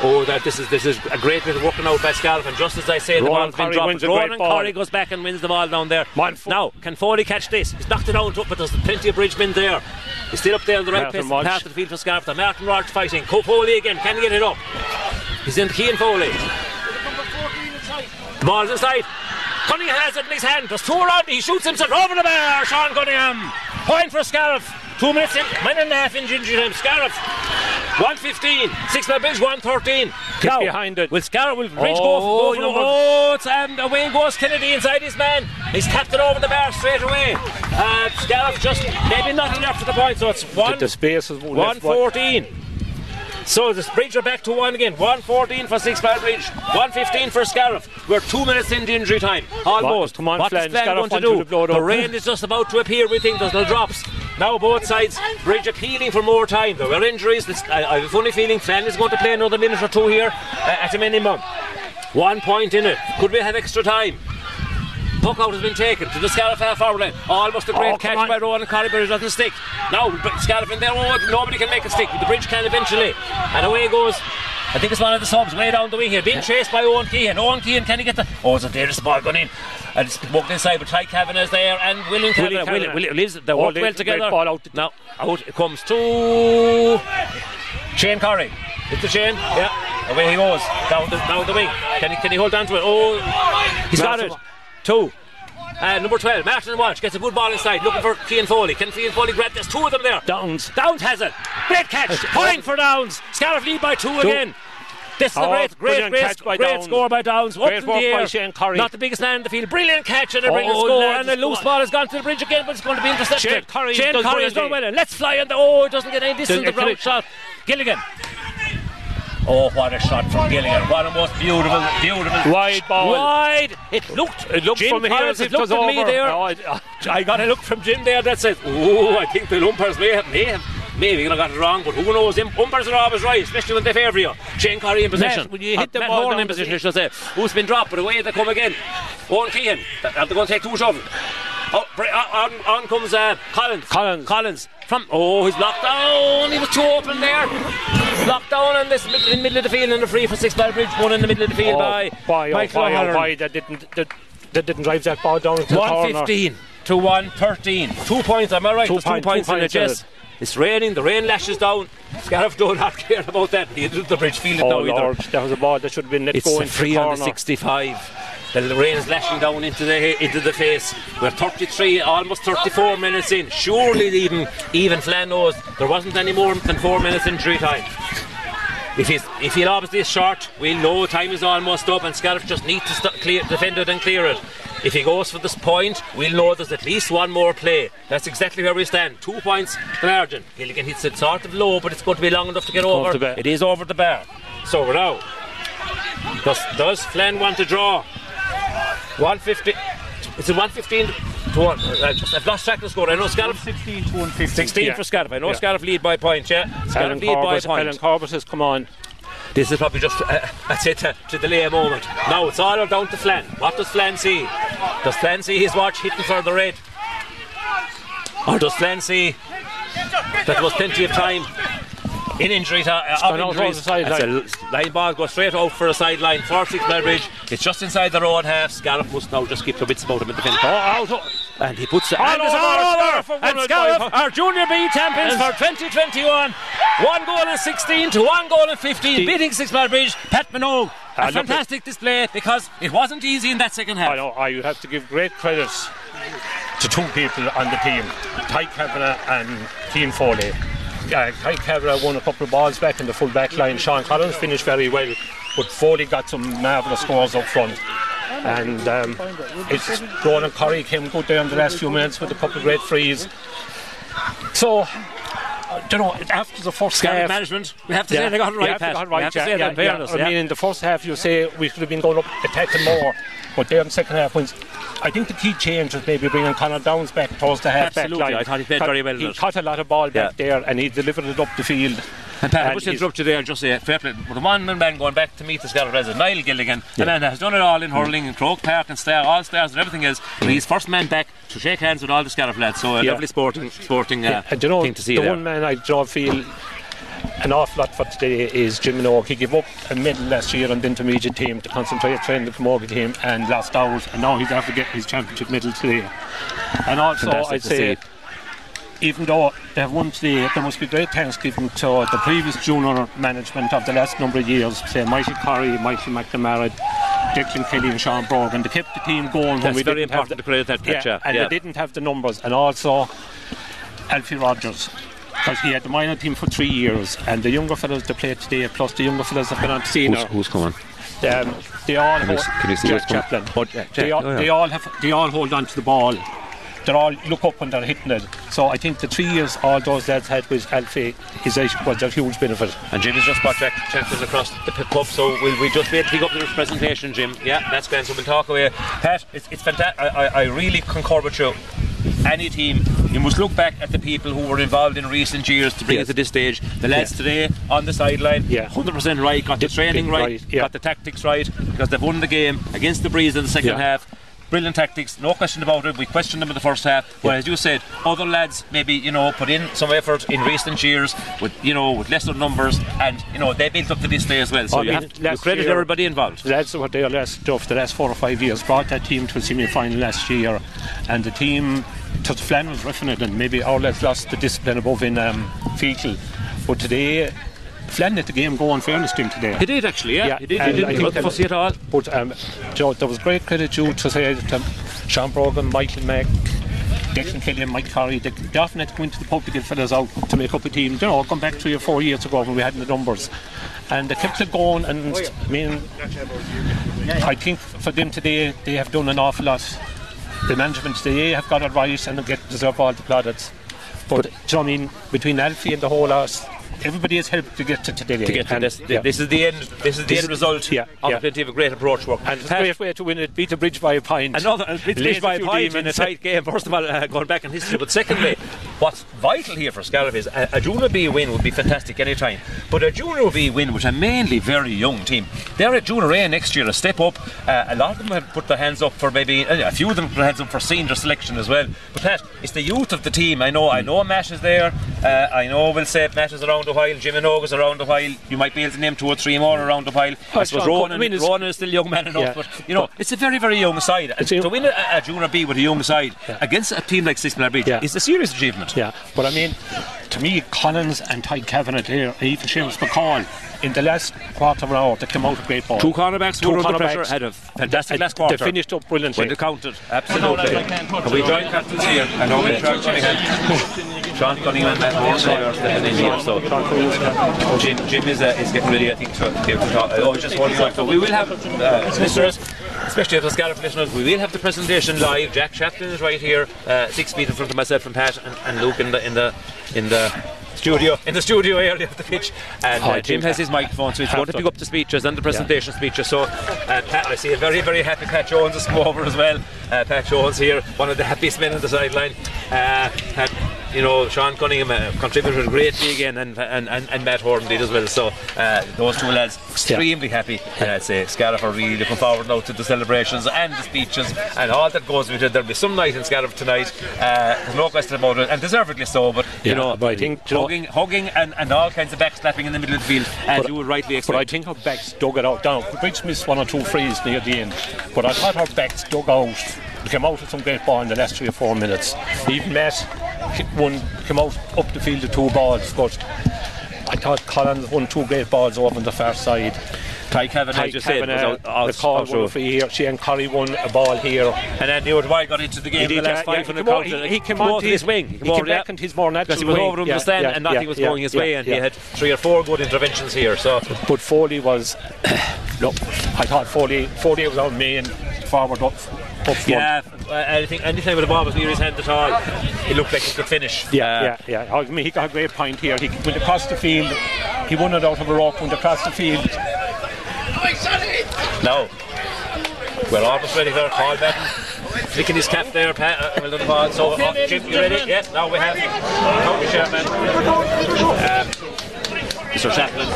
Oh, that this is this is a great bit of working out by Scariff, and just as I say, the Rowan ball's been dropped. wins a great Ronan. Corrie goes back and wins the ball down there. Now, can Foley catch this? He's knocked it out, but there's plenty of bridgemen there. He's still up there in the right Martin place, path of the field for Scariff. The Martin Walsh fighting. Foley again, can he get it up? He's in Keane Foley. The ball's inside. Cunningham has it in his hand. There's two around. He shoots himself over the bar. Sean Cunningham. Point for Scariff. Two minutes in. Minute and a half in ginger time. Scariff 115. Six man bridge, 113. Get behind it. Will Scarra, will Bridge Oh, go, go for number- Oh, it's, um, away goes Kennedy inside his man. He's tapped it over the bar straight away. Uh, Scarra just maybe not enough to the point, so it's one, The space is left 114. So the Bridge are back to one again. 114 for Six Mile Bridge. 115 for Scariff. We're two minutes into injury time. Almost. Come on, what Flann. Flann going to do? blow the rain is just about to appear. We think there's no drops. Now both sides. Bridge appealing for more time. There were injuries. This- I, I have a funny feeling Flann is going to play another minute or two here uh, at a minimum. One point in it. Could we have extra time? Puck out has been taken to the Scariff half forward line. Almost a great Oh, catch on. by Rowan and Corey, but it doesn't stick. Now, Scariff in there, oh, nobody can make it stick. But the bridge can eventually. And away goes. I think it's one of the subs way down the wing here. Being chased by Owen Keehan. Owen Keehan, can he get the. Oh, it's a dangerous ball going in. And it's walked inside, but Ty is there, and William Kavanagh. William, William, Liz, they work well together. ball out. Now, out it comes to. Shane Curry. It's the chain. Yeah. Away he goes. Down the, down the wing. Can he, can he hold on to it? Oh, he's got it. Two. And number 12, Martin Walsh gets a good ball inside, looking for Cian Foley. Can Cian Foley grab? There's two of them there. Downs. Downs has it. Great catch. Point for Downs. Scariff lead by two, again. This is a Oh, great, great, great, catch by great Downs. score by Downs. Great work by. Shane Curry. Not the biggest man in the field. Brilliant catch and a oh, brilliant Oh, score. And the loose ball has gone to the bridge again, but it's going to be intercepted. Shane Curry Shane Curry has done well. Let's fly on the. Oh, it doesn't get any distance. The get round clear. shot. Gilligan. Oh, what a shot from Gilligan. What a most beautiful, beautiful. Wide ball. Wide. It looked. It looked Jim from here Collins, it it looked at me over. there. Oh, I- I got a look from Jim there that says, "Oh, I think the umpires may have, may have, maybe I got it wrong, but who knows? Umpires are always right, especially when they favour you." Shane Curry in possession. Matt, when you hit Uh, the Matt ball in the position, I should say. Who's been dropped, but away they come again. Owen Keehan. Are they going to take two shots? Oh, uh, on, on comes uh, Collins. Collins. Collins. From oh, he's blocked down. He was too open there. Blocked down in this mid- in the middle of the field and a free for six bridge. One in the middle of the field Oh, by why, oh, O'Halloran. why that didn't that, that didn't drive that ball down to the corner. 115 to 113. Two points, am I right? Two point- two points two in points in yes. It's raining, the rain lashes down. Scariff do not have care about that. He did the bridge field it Oh now either. That was a ball that should have been let It's go into free the on the 65. The rain is lashing down into the into the face. We're 33, almost 34 minutes in. Surely even even Flann knows there wasn't any more than four minutes injury time. If he's if he lobs this short, we'll know time is almost up, and Scariff just need to st- clear, defend it and clear it. If he goes for this point, we'll know there's at least one more play. That's exactly where we stand. Two points, the margin. Gilligan hits it sort of low, but it's going to be long enough to get off over. the. It is over the bar. So we're now. Does, does Flann want to draw? 150. Is it 115 to 1? I just, I've lost track of the score. I know Scariff. 16 to 150. 16 Yeah. for Scariff. I know Yeah. Scariff lead by point, yeah. Alan Scariff lead by a Corbett, point. Alan Corbett has come on. This is probably just, uh, that's it, to delay a moment. Now it's all down to Flann. What does Flann see? Does Flann see his watch hitting for the red? Or does Flann see that there was plenty of time in injury to, uh, gone of injuries? over the sideline. That's a line ball goes straight out for a sideline for six Bridge. It's just inside the road half. Scariff must now just keep the wits about him in the defence. Oh, out. And he puts it All and it's over, all Scariff over. And one Scariff are Junior B champions Yes. for 2021. One goal and 16 to one goal and 15, beating Six Mile Bridge. Pat Minogue. Ah, A look fantastic display because it wasn't easy in that second half. I know. I you have to give great credits to two people on the team, Ty Kavanagh and Keane Foley. Uh, Ty Kavanagh won a couple of balls back in the full back line. Sean Collins finished very well, but Foley got some marvellous scores up front. And um, it's Ronan Curry came good there in the last few minutes with a couple of great frees. So, uh, you know, after the first Scariff half, management. We have to say they got it right, Pat. got it We right, have to say yeah, that yeah. I mean, in the first half, you say we could have been going up attacking more, but there in the second half, when I think the key change was maybe bringing Connor Downs back towards the half back Absolutely, line. I thought he played Cut- very well He it. caught a lot of ball back Yeah. there, and he delivered it up the field. And Pat, I And must he's- interrupt you there and just say, fair play. With the one man going back to meet the Scariff resident, Niall Gilligan, a man that has done it all in hurling and Croke Park and Star, all stars and everything else. But he's first man back to shake hands with all the Scariff lads. So a Yeah. lovely sporting, sporting uh, and you know, thing to see the there. one man I draw feel an awful lot for today is Jim Minogue. He gave up a medal last year on the intermediate team to concentrate training the camogie team and lost out, and now he's after getting his championship medal today. And also, Fantastic I'd say. Even though they have won today, there must be great thanks given to the previous junior management of the last number of years, say Michael Corey, Michael McNamara, Declan Kelly, and Sean Brogan. They kept the team going when That's we very didn't have important to credit that catch, yeah. and yeah. they didn't have the numbers, and also Alfie Rogers. Because he had the minor team for three years, and the younger fellows that play today, plus the younger fellows that been on senior, Who's, who's coming? um, they all Can you, can you see Jack? Chaplin. Oh, Jack, They all, Oh, yeah. they all have they all hold on to the ball. They all look up when they're hitting it. So I think the three years all those lads had with Alfie is a, was a huge benefit. And Jim has just brought Jack Chaplin across the pit pub, so will we just be able to pick up the presentation, Jim? Yeah, that's grand. So we'll talk away. Pat, it's, it's fantastic. I, I, I really concur with you. Any team, you must look back at the people who were involved in recent years to bring Yes. it to this stage. The lads Yeah. today on the sideline, Yeah. 100% right, got the Did- training right, right, yeah. got the tactics right, because they've won the game against the Breeze in the second Yeah. half. Brilliant tactics, no question about it. We questioned them in the first half. But as you said, other lads maybe you know put in some effort in recent years with you know with lesser numbers, and you know they built up to this day as well. So I you mean, have to credit year- everybody involved. That's what their last stuff. The last four or five years brought that team to a semi-final last year, and the team, because Flann was roughing it, and maybe our lads lost the discipline above in um, Feakle. But today, Flann let the game go on fairness to him today. He did actually, yeah. Yeah, he did. He didn't think look that- fussy at all. But um, Joe, there was great credit due to say to Sean Brogan, Michael Mack, Declan Kelly, and Mike Corey. They, they often had to go into the pub to get fellas out to make up a team. You know, come back three or four years ago when we had the numbers, and they kept it going. And I mean, I think for them today, they have done an awful lot. The management today have got it right and they get deserve all the plaudits. But, do you know what I mean? Between Alfie and the whole lot, everybody has helped to get to today. To get to this, yeah. this is the end. This is the This end result yeah, of yeah. plenty of a great approach work. And Pat, great way to win it, beat a bridge by a pint. Another least a by a few point in a tight game. First of all, uh, going back in history, but secondly, what's vital here for Scariff is a, a Junior B win would be fantastic any time. But a Junior B win, which a mainly very young team, they're at Junior A next year, a step up. Uh, a lot of them have put their hands up for maybe uh, a few of them put their hands up for senior selection as well. But Pat, it's the youth of the team. I know, I know Matt is there. Uh, I know we'll say Matt is around a while. Jim and is around a while. You might be able to name two or three more around a while. I Oh, suppose Sean, Ronan, I mean, Ronan is still young man enough, Yeah. but you know, it's a very, very young side. And to win a, a junior B with a young side against a team like Sixmiller Bridge Yeah. is a serious achievement. Yeah, but I mean, to me, Collins and Ty Kavanagh even Seamus McCall, in the last quarter of an hour, they came out with great ball. Two cornerbacks Two were under cornerbacks. pressure, had a fantastic And last quarter. They finished up brilliantly. when they counted, absolutely. Can we join captains here? I know we Sean Cunningham. Sean Cunningham and Matt Moore so are stepping in here. So Jim, Jim is, uh, is getting ready, I think, to be able to talk. Oh, just hold on. So we will have uh, listeners, especially the Scariff listeners, we will have the presentation live. Jack Chaplin is right here, uh, six feet in front of myself and Pat and, and Luke in the in the in the studio in the studio area of the pitch and Oh, uh, Jim has his microphone so he's going to pick up the speeches and the presentation speeches so uh, Pat, I see a very very happy Pat Jones has come over as well. Uh, Pat Jones here one of the happiest men on the sideline. Uh, you know Sean Cunningham uh, contributed greatly again and, and, and, and Matt Horton did as well so uh, those two lads extremely happy and I'd say Scariff are really looking forward now to the celebrations and the speeches and all that goes with it there'll be some night in Scariff tonight uh, no question about it and deservedly so but you know but I think, hugging, hugging and, and all kinds of backslapping in the middle of the field as you would rightly expect. But I think our backs dug it out. Down. Bridge missed one or two frees near the end. But I thought our backs dug out. We came out with some great ball in the last three or four minutes. Even Matt one came out up the field with two balls. But I thought Collins won two great balls over on the far side. Ty Kavanagh Ty just said was out, out, the call out one for here. Shane Curry won a ball here. and then Newt White got into the game He the last yeah, five yeah, he came on- he- he came Come over to his wing he came over back into his more natural because he was over him Yeah, the stand yeah, and nothing was going his way and he had three or four good interventions here so But Foley was, look, I thought Foley, Foley was on me and forward up, up front. yeah I think anytime with the ball was near his hand at all it looked like he could finish Yeah, Uh, yeah, yeah. I mean, he got a great point here. He went across the field. He won it out of a rock. Went across the field. No. we're almost ready for Paul Madden. Flicking his cap there, Pat. Uh, well done, Paul. So, uh, Jim, you ready? Yeah, now we have County Chairman. Um, Mr. Chaplin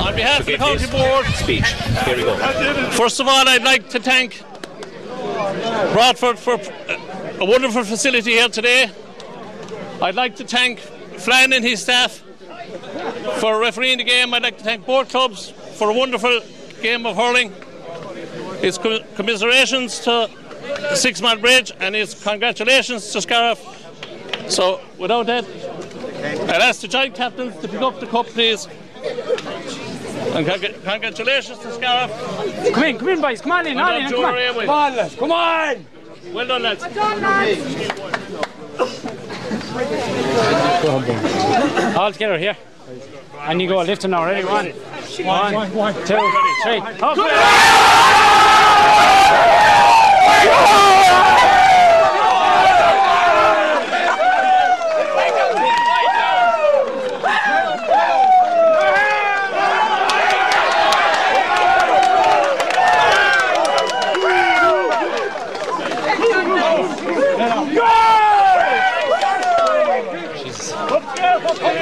On behalf of the give county board, speech. Here we go. first of all, I'd like to thank Broadford for a wonderful facility here today. I'd like to thank Flann and his staff for refereeing the game. I'd like to thank both clubs for a wonderful game of hurling. It's commiserations to Six Mile Bridge and it's congratulations to Scariff. So, without that, I'd ask the joint captains to pick up the cup, please. And congr- congratulations to Scariff. Come in, come in, boys. Come on in, Well done, in. Come on. Come on, lads. Come on. Well done, lads. All together here. And you go lifting now. Ready? One, one, two, three.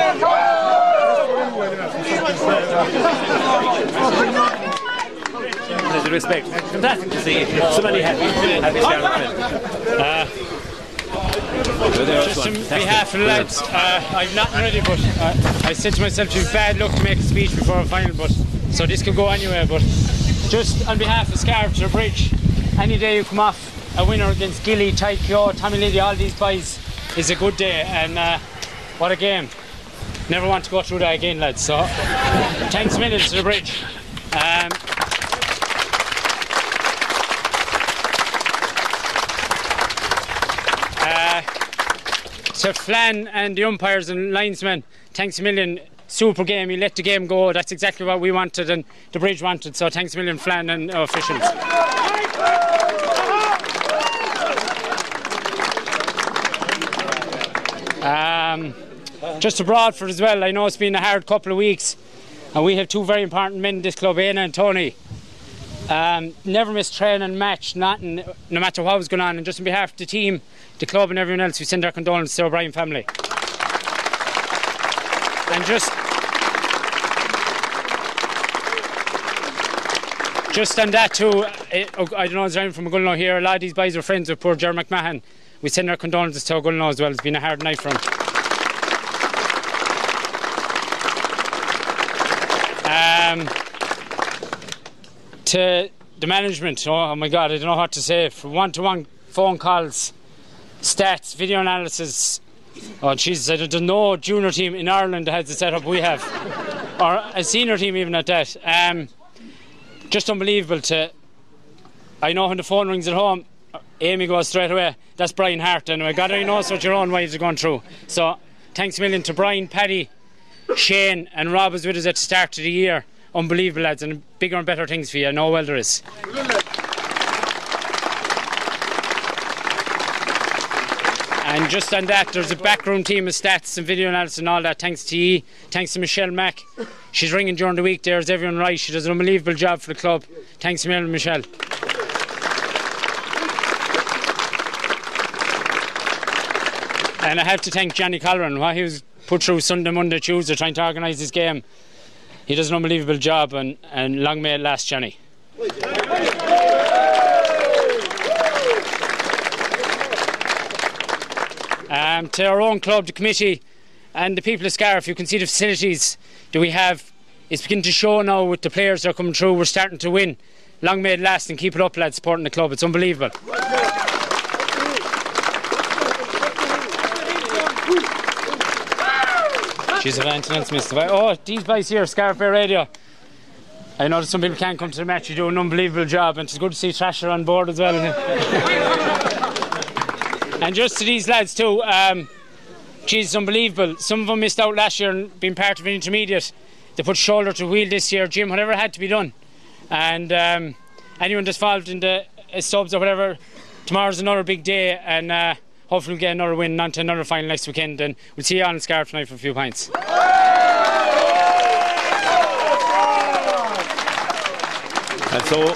Up. With respect, fantastic to see so many happy, happy men. Just on behalf of the lads, uh, I'm not ready, but uh, I said to myself, it's bad luck to make a speech before a final, but so this could go anywhere. But just on behalf of the Bridge, any day you come off a winner against Gilly, Tycho, Tommy Liddy, all these boys is a good day, and uh, what a game. Never want to go through that again, lads. So thanks a million to the Bridge. Um, to Flann and the umpires and linesmen, thanks a million. Super game, you let the game go. That's exactly what we wanted and the bridge wanted. So thanks a million, Flann and officials. Um, just to Broadford as well. I know it's been a hard couple of weeks, and we have two very important men in this club, Aina and Tony. Um, never miss training, and match, nothing, no matter what was going on. And just on behalf of the team, the club, and everyone else, we send our condolences to the O'Brien family. And just. Just on that too, I, I don't know, is there anyone from Ogonnelloe here? A lot of these boys are friends with poor Ger McMahon. We send our condolences to Ogonnelloe as well. It's been a hard night for him. Um, to the management, oh my God, I don't know what to say. For one-to-one phone calls, stats, video analysis. Oh Jesus, I don't know junior team in Ireland has the setup we have, or a senior team even at that. Um, just unbelievable. To I know when the phone rings at home, Amy goes straight away. That's Brian Hart, and anyway. God only knows what your own wives are going through. So thanks a million to Brian, Paddy, Shane, and Rob was with us at the start of the year. Unbelievable lads, and bigger and better things for you. Know well there is. And just on that, there's a backroom team of stats and video analysis and all that. Thanks to you, thanks to Michelle Mack. She's ringing during the week there. Is everyone right? She does an unbelievable job for the club. Thanks Michelle. And I have to thank Johnny Colleran. What he was put through Sunday, Monday, Tuesday trying to organise this game. He does an unbelievable job, and, and long may it last, Johnny. Um, to our own club, the committee, and the people of Scariff, you can see the facilities that we have. It's beginning to show now with the players that are coming through. We're starting to win. Long may it last and keep it up, lads, supporting the club. It's unbelievable. She's a maintenance, Mr. Oh, these guys here, Scariff Bay Radio. I know some people can't come to the match. You do an unbelievable job, and it's good to see Trasher on board as well. and just to these lads too, um, geez, it's unbelievable. Some of them missed out last year and being part of an intermediate. They put shoulder to wheel this year, Jim, whatever had to be done. And um, anyone that's involved in the uh, subs or whatever, tomorrow's another big day, and uh, hopefully we'll get another win on to another final next weekend. And we'll see you on the Scarf tonight for a few pints. And so,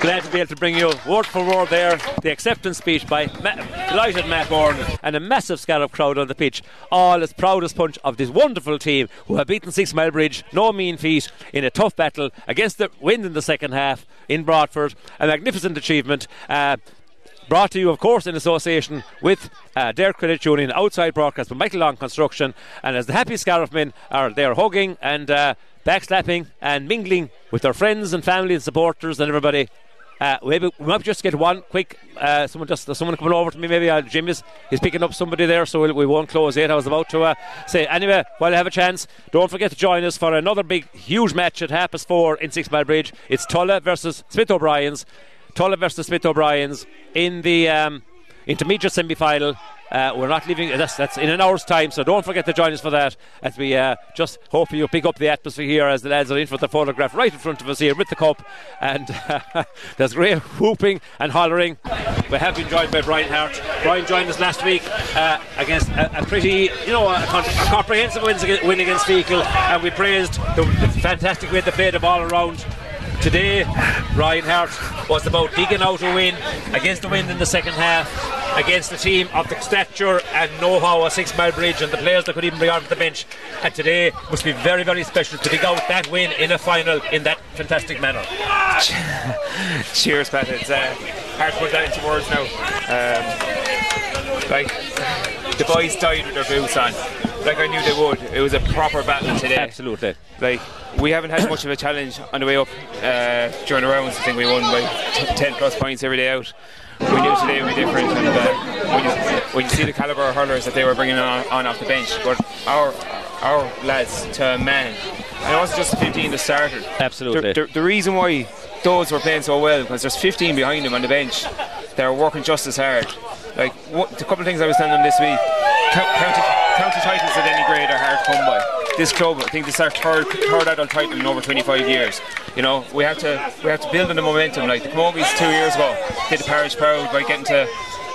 glad to be able to bring you word for word there the acceptance speech by Ma- delighted Matt Gordon and a massive scallop crowd on the pitch. All as proud as punch of this wonderful team who have beaten Six Mile Bridge, no mean feat, in a tough battle against the wind in the second half in Broadford. A magnificent achievement. Uh, Brought to you, of course, in association with uh, Derg Credit Union, outside broadcast by Michael Long Construction. And as the happy Scariff men are there hugging and uh, backslapping and mingling with their friends and family and supporters and everybody. Uh, maybe we might just get one quick. Uh, someone just someone coming over to me. Maybe uh, Jim is, he's picking up somebody there, so we'll, we won't close yet. I was about to uh, say anyway. While I have a chance, don't forget to join us for another big, huge match at half past four in Six Mile Bridge. It's Tulla versus Smith O'Brien's. Tulla versus Smith O'Brien's in the um, intermediate semi final Uh, we're not leaving. That's that's in an hour's time, so don't forget to join us for that. As we uh, just hope you pick up the atmosphere here as the lads are in for the photograph right in front of us here with the cup, and there's great whooping and hollering. We have been joined by Brian Hart. Brian joined us last week uh, against a, a, pretty, you know, a, a comprehensive win against Feakle, and we praised the, the fantastic way they played the ball around today, Brian Hart was about digging out a win against the wind in the second half against a team of the stature and know-how of Six Mile Bridge and the players that could even bring onto the bench. And today must be very, very special to dig out that win in a final in that fantastic manner. Cheers, Pat. It's uh, hard to put that into words now. Um, like the boys died with their boots on like I knew they would. It was a proper battle today. Absolutely. Like we haven't had much of a challenge on the way up uh, during the rounds. I think we won by t- ten plus points every day out. We knew today would be different, and uh, when, you, when you see the caliber of hurlers that they were bringing on, on off the bench, but our our lads to a man, and it wasn't just the 15 that started. Absolutely. The, the, the reason why those were playing so well because there's 15 behind them on the bench. They're working just as hard. Like what, a couple of things I was telling them this week. County, county titles at any grade are hard to come by. This club, I think this is our third, third adult title in over 25 years. You know, we have to we have to build on the momentum. Like the Camogies two years ago did the parish proud by getting to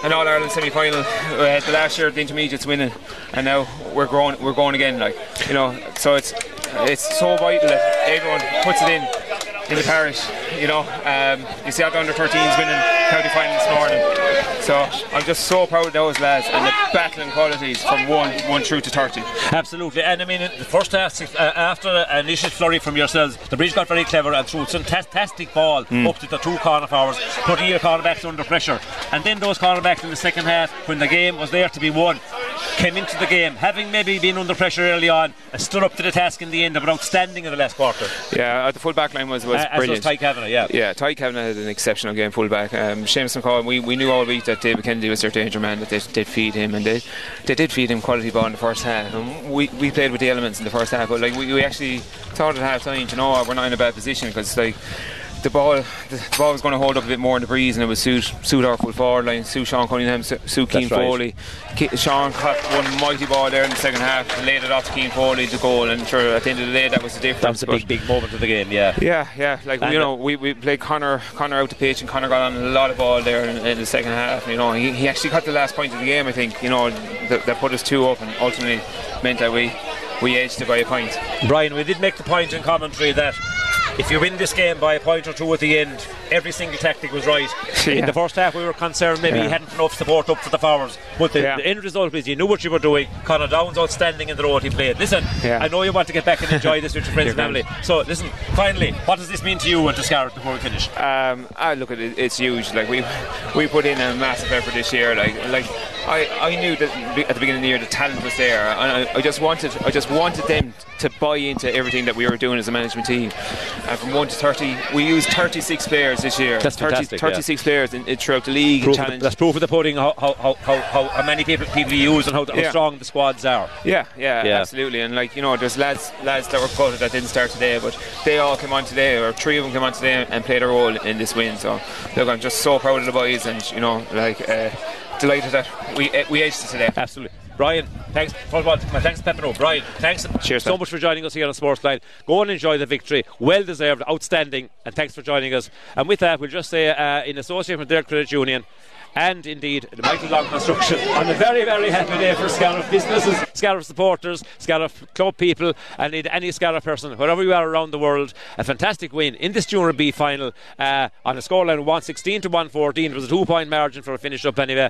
an All Ireland semi final. Uh, the last year the intermediates winning, and now we're growing we're going again. Like you know, so it's it's so vital that everyone puts it in in the parish. You know, um, you see how the under 13s winning county final this morning. So I'm just so proud of those lads and the battling qualities from one one through to 30. Absolutely, and I mean the first half uh, after an initial flurry from yourselves, the bridge got very clever and threw some fantastic ball mm. up to the two corner forwards, putting your cornerbacks under pressure, and then those cornerbacks in the second half when the game was there to be won came into the game, having maybe been under pressure early on, stood up to the task in the end, but outstanding in the last quarter. Yeah, uh, the full back line was, was uh, brilliant. Kavanagh, yeah. Yeah, Ty Kavanagh had an exceptional game fullback. Um, Seamus McCall, we, we knew all week that David Kennedy was their danger man, that they did feed him, and they, they did feed him quality ball in the first half. And we, we played with the elements in the first half, but like we, we actually thought at half time, you know, we're not in a bad position because like the ball the ball was going to hold up a bit more in the breeze and it was suit suit our full forward line suit Sean Cunningham suit Keane Foley. Sean caught one mighty ball there in the second half laid it off to Keane Foley to goal and sure at the end of the day that was the difference that was a big big moment of the game yeah. Yeah yeah like and you know we, we played Connor Connor out the pitch and Connor got on a lot of ball there in, in the second half you know he, he actually got the last point of the game I think you know that, that put us two up and ultimately meant that we we edged it by a point. Brian we did make the point in commentary that if you win this game by a point or two at the end, every single tactic was right. Yeah. In the first half, we were concerned maybe yeah. you hadn't enough support up for the forwards. But the, yeah. the, end result is you knew what you were doing. Connor Downs outstanding in the role he played. Listen, I know you want to get back and enjoy this with your friends and family. So, listen, finally, what does this mean to you and to Scariff before we finish? Um, I look at it, it's huge. Like we we put in a massive effort this year. Like like I, I knew that at the beginning of the year the talent was there. I, I just wanted I just wanted them to buy into everything that we were doing as a management team. And from one to thirty, we used 36 players this year. That's 30, 36 yeah. players in, in, throughout the league. Proof the, that's proof of the pudding. How, how, how, how, how many people people you use and how, how yeah. strong the squads are. Yeah, yeah, yeah, absolutely. And like you know, there's lads lads that were cut that didn't start today, but they all came on today, or three of them came on today and played a role in this win. So look, I'm just so proud of the boys, and you know, like. Uh, delighted that we uh, we aced it today. Absolutely. Brian, thanks. First of all, my thanks, Pepino. Brian, thanks Cheers, so man. much for joining us here on Sportsline. Go and enjoy the victory. Well deserved, outstanding, and thanks for joining us. And with that, we'll just say, uh, in association with Derg Credit Union, and indeed the Michael Long Construction on a very, very happy day for Scariff businesses, Scariff supporters, Scariff club people, and any Scariff person, wherever you are around the world. A fantastic win in this Junior B final uh, on a scoreline of 116 to 114. It was a two point margin for a finish up anyway.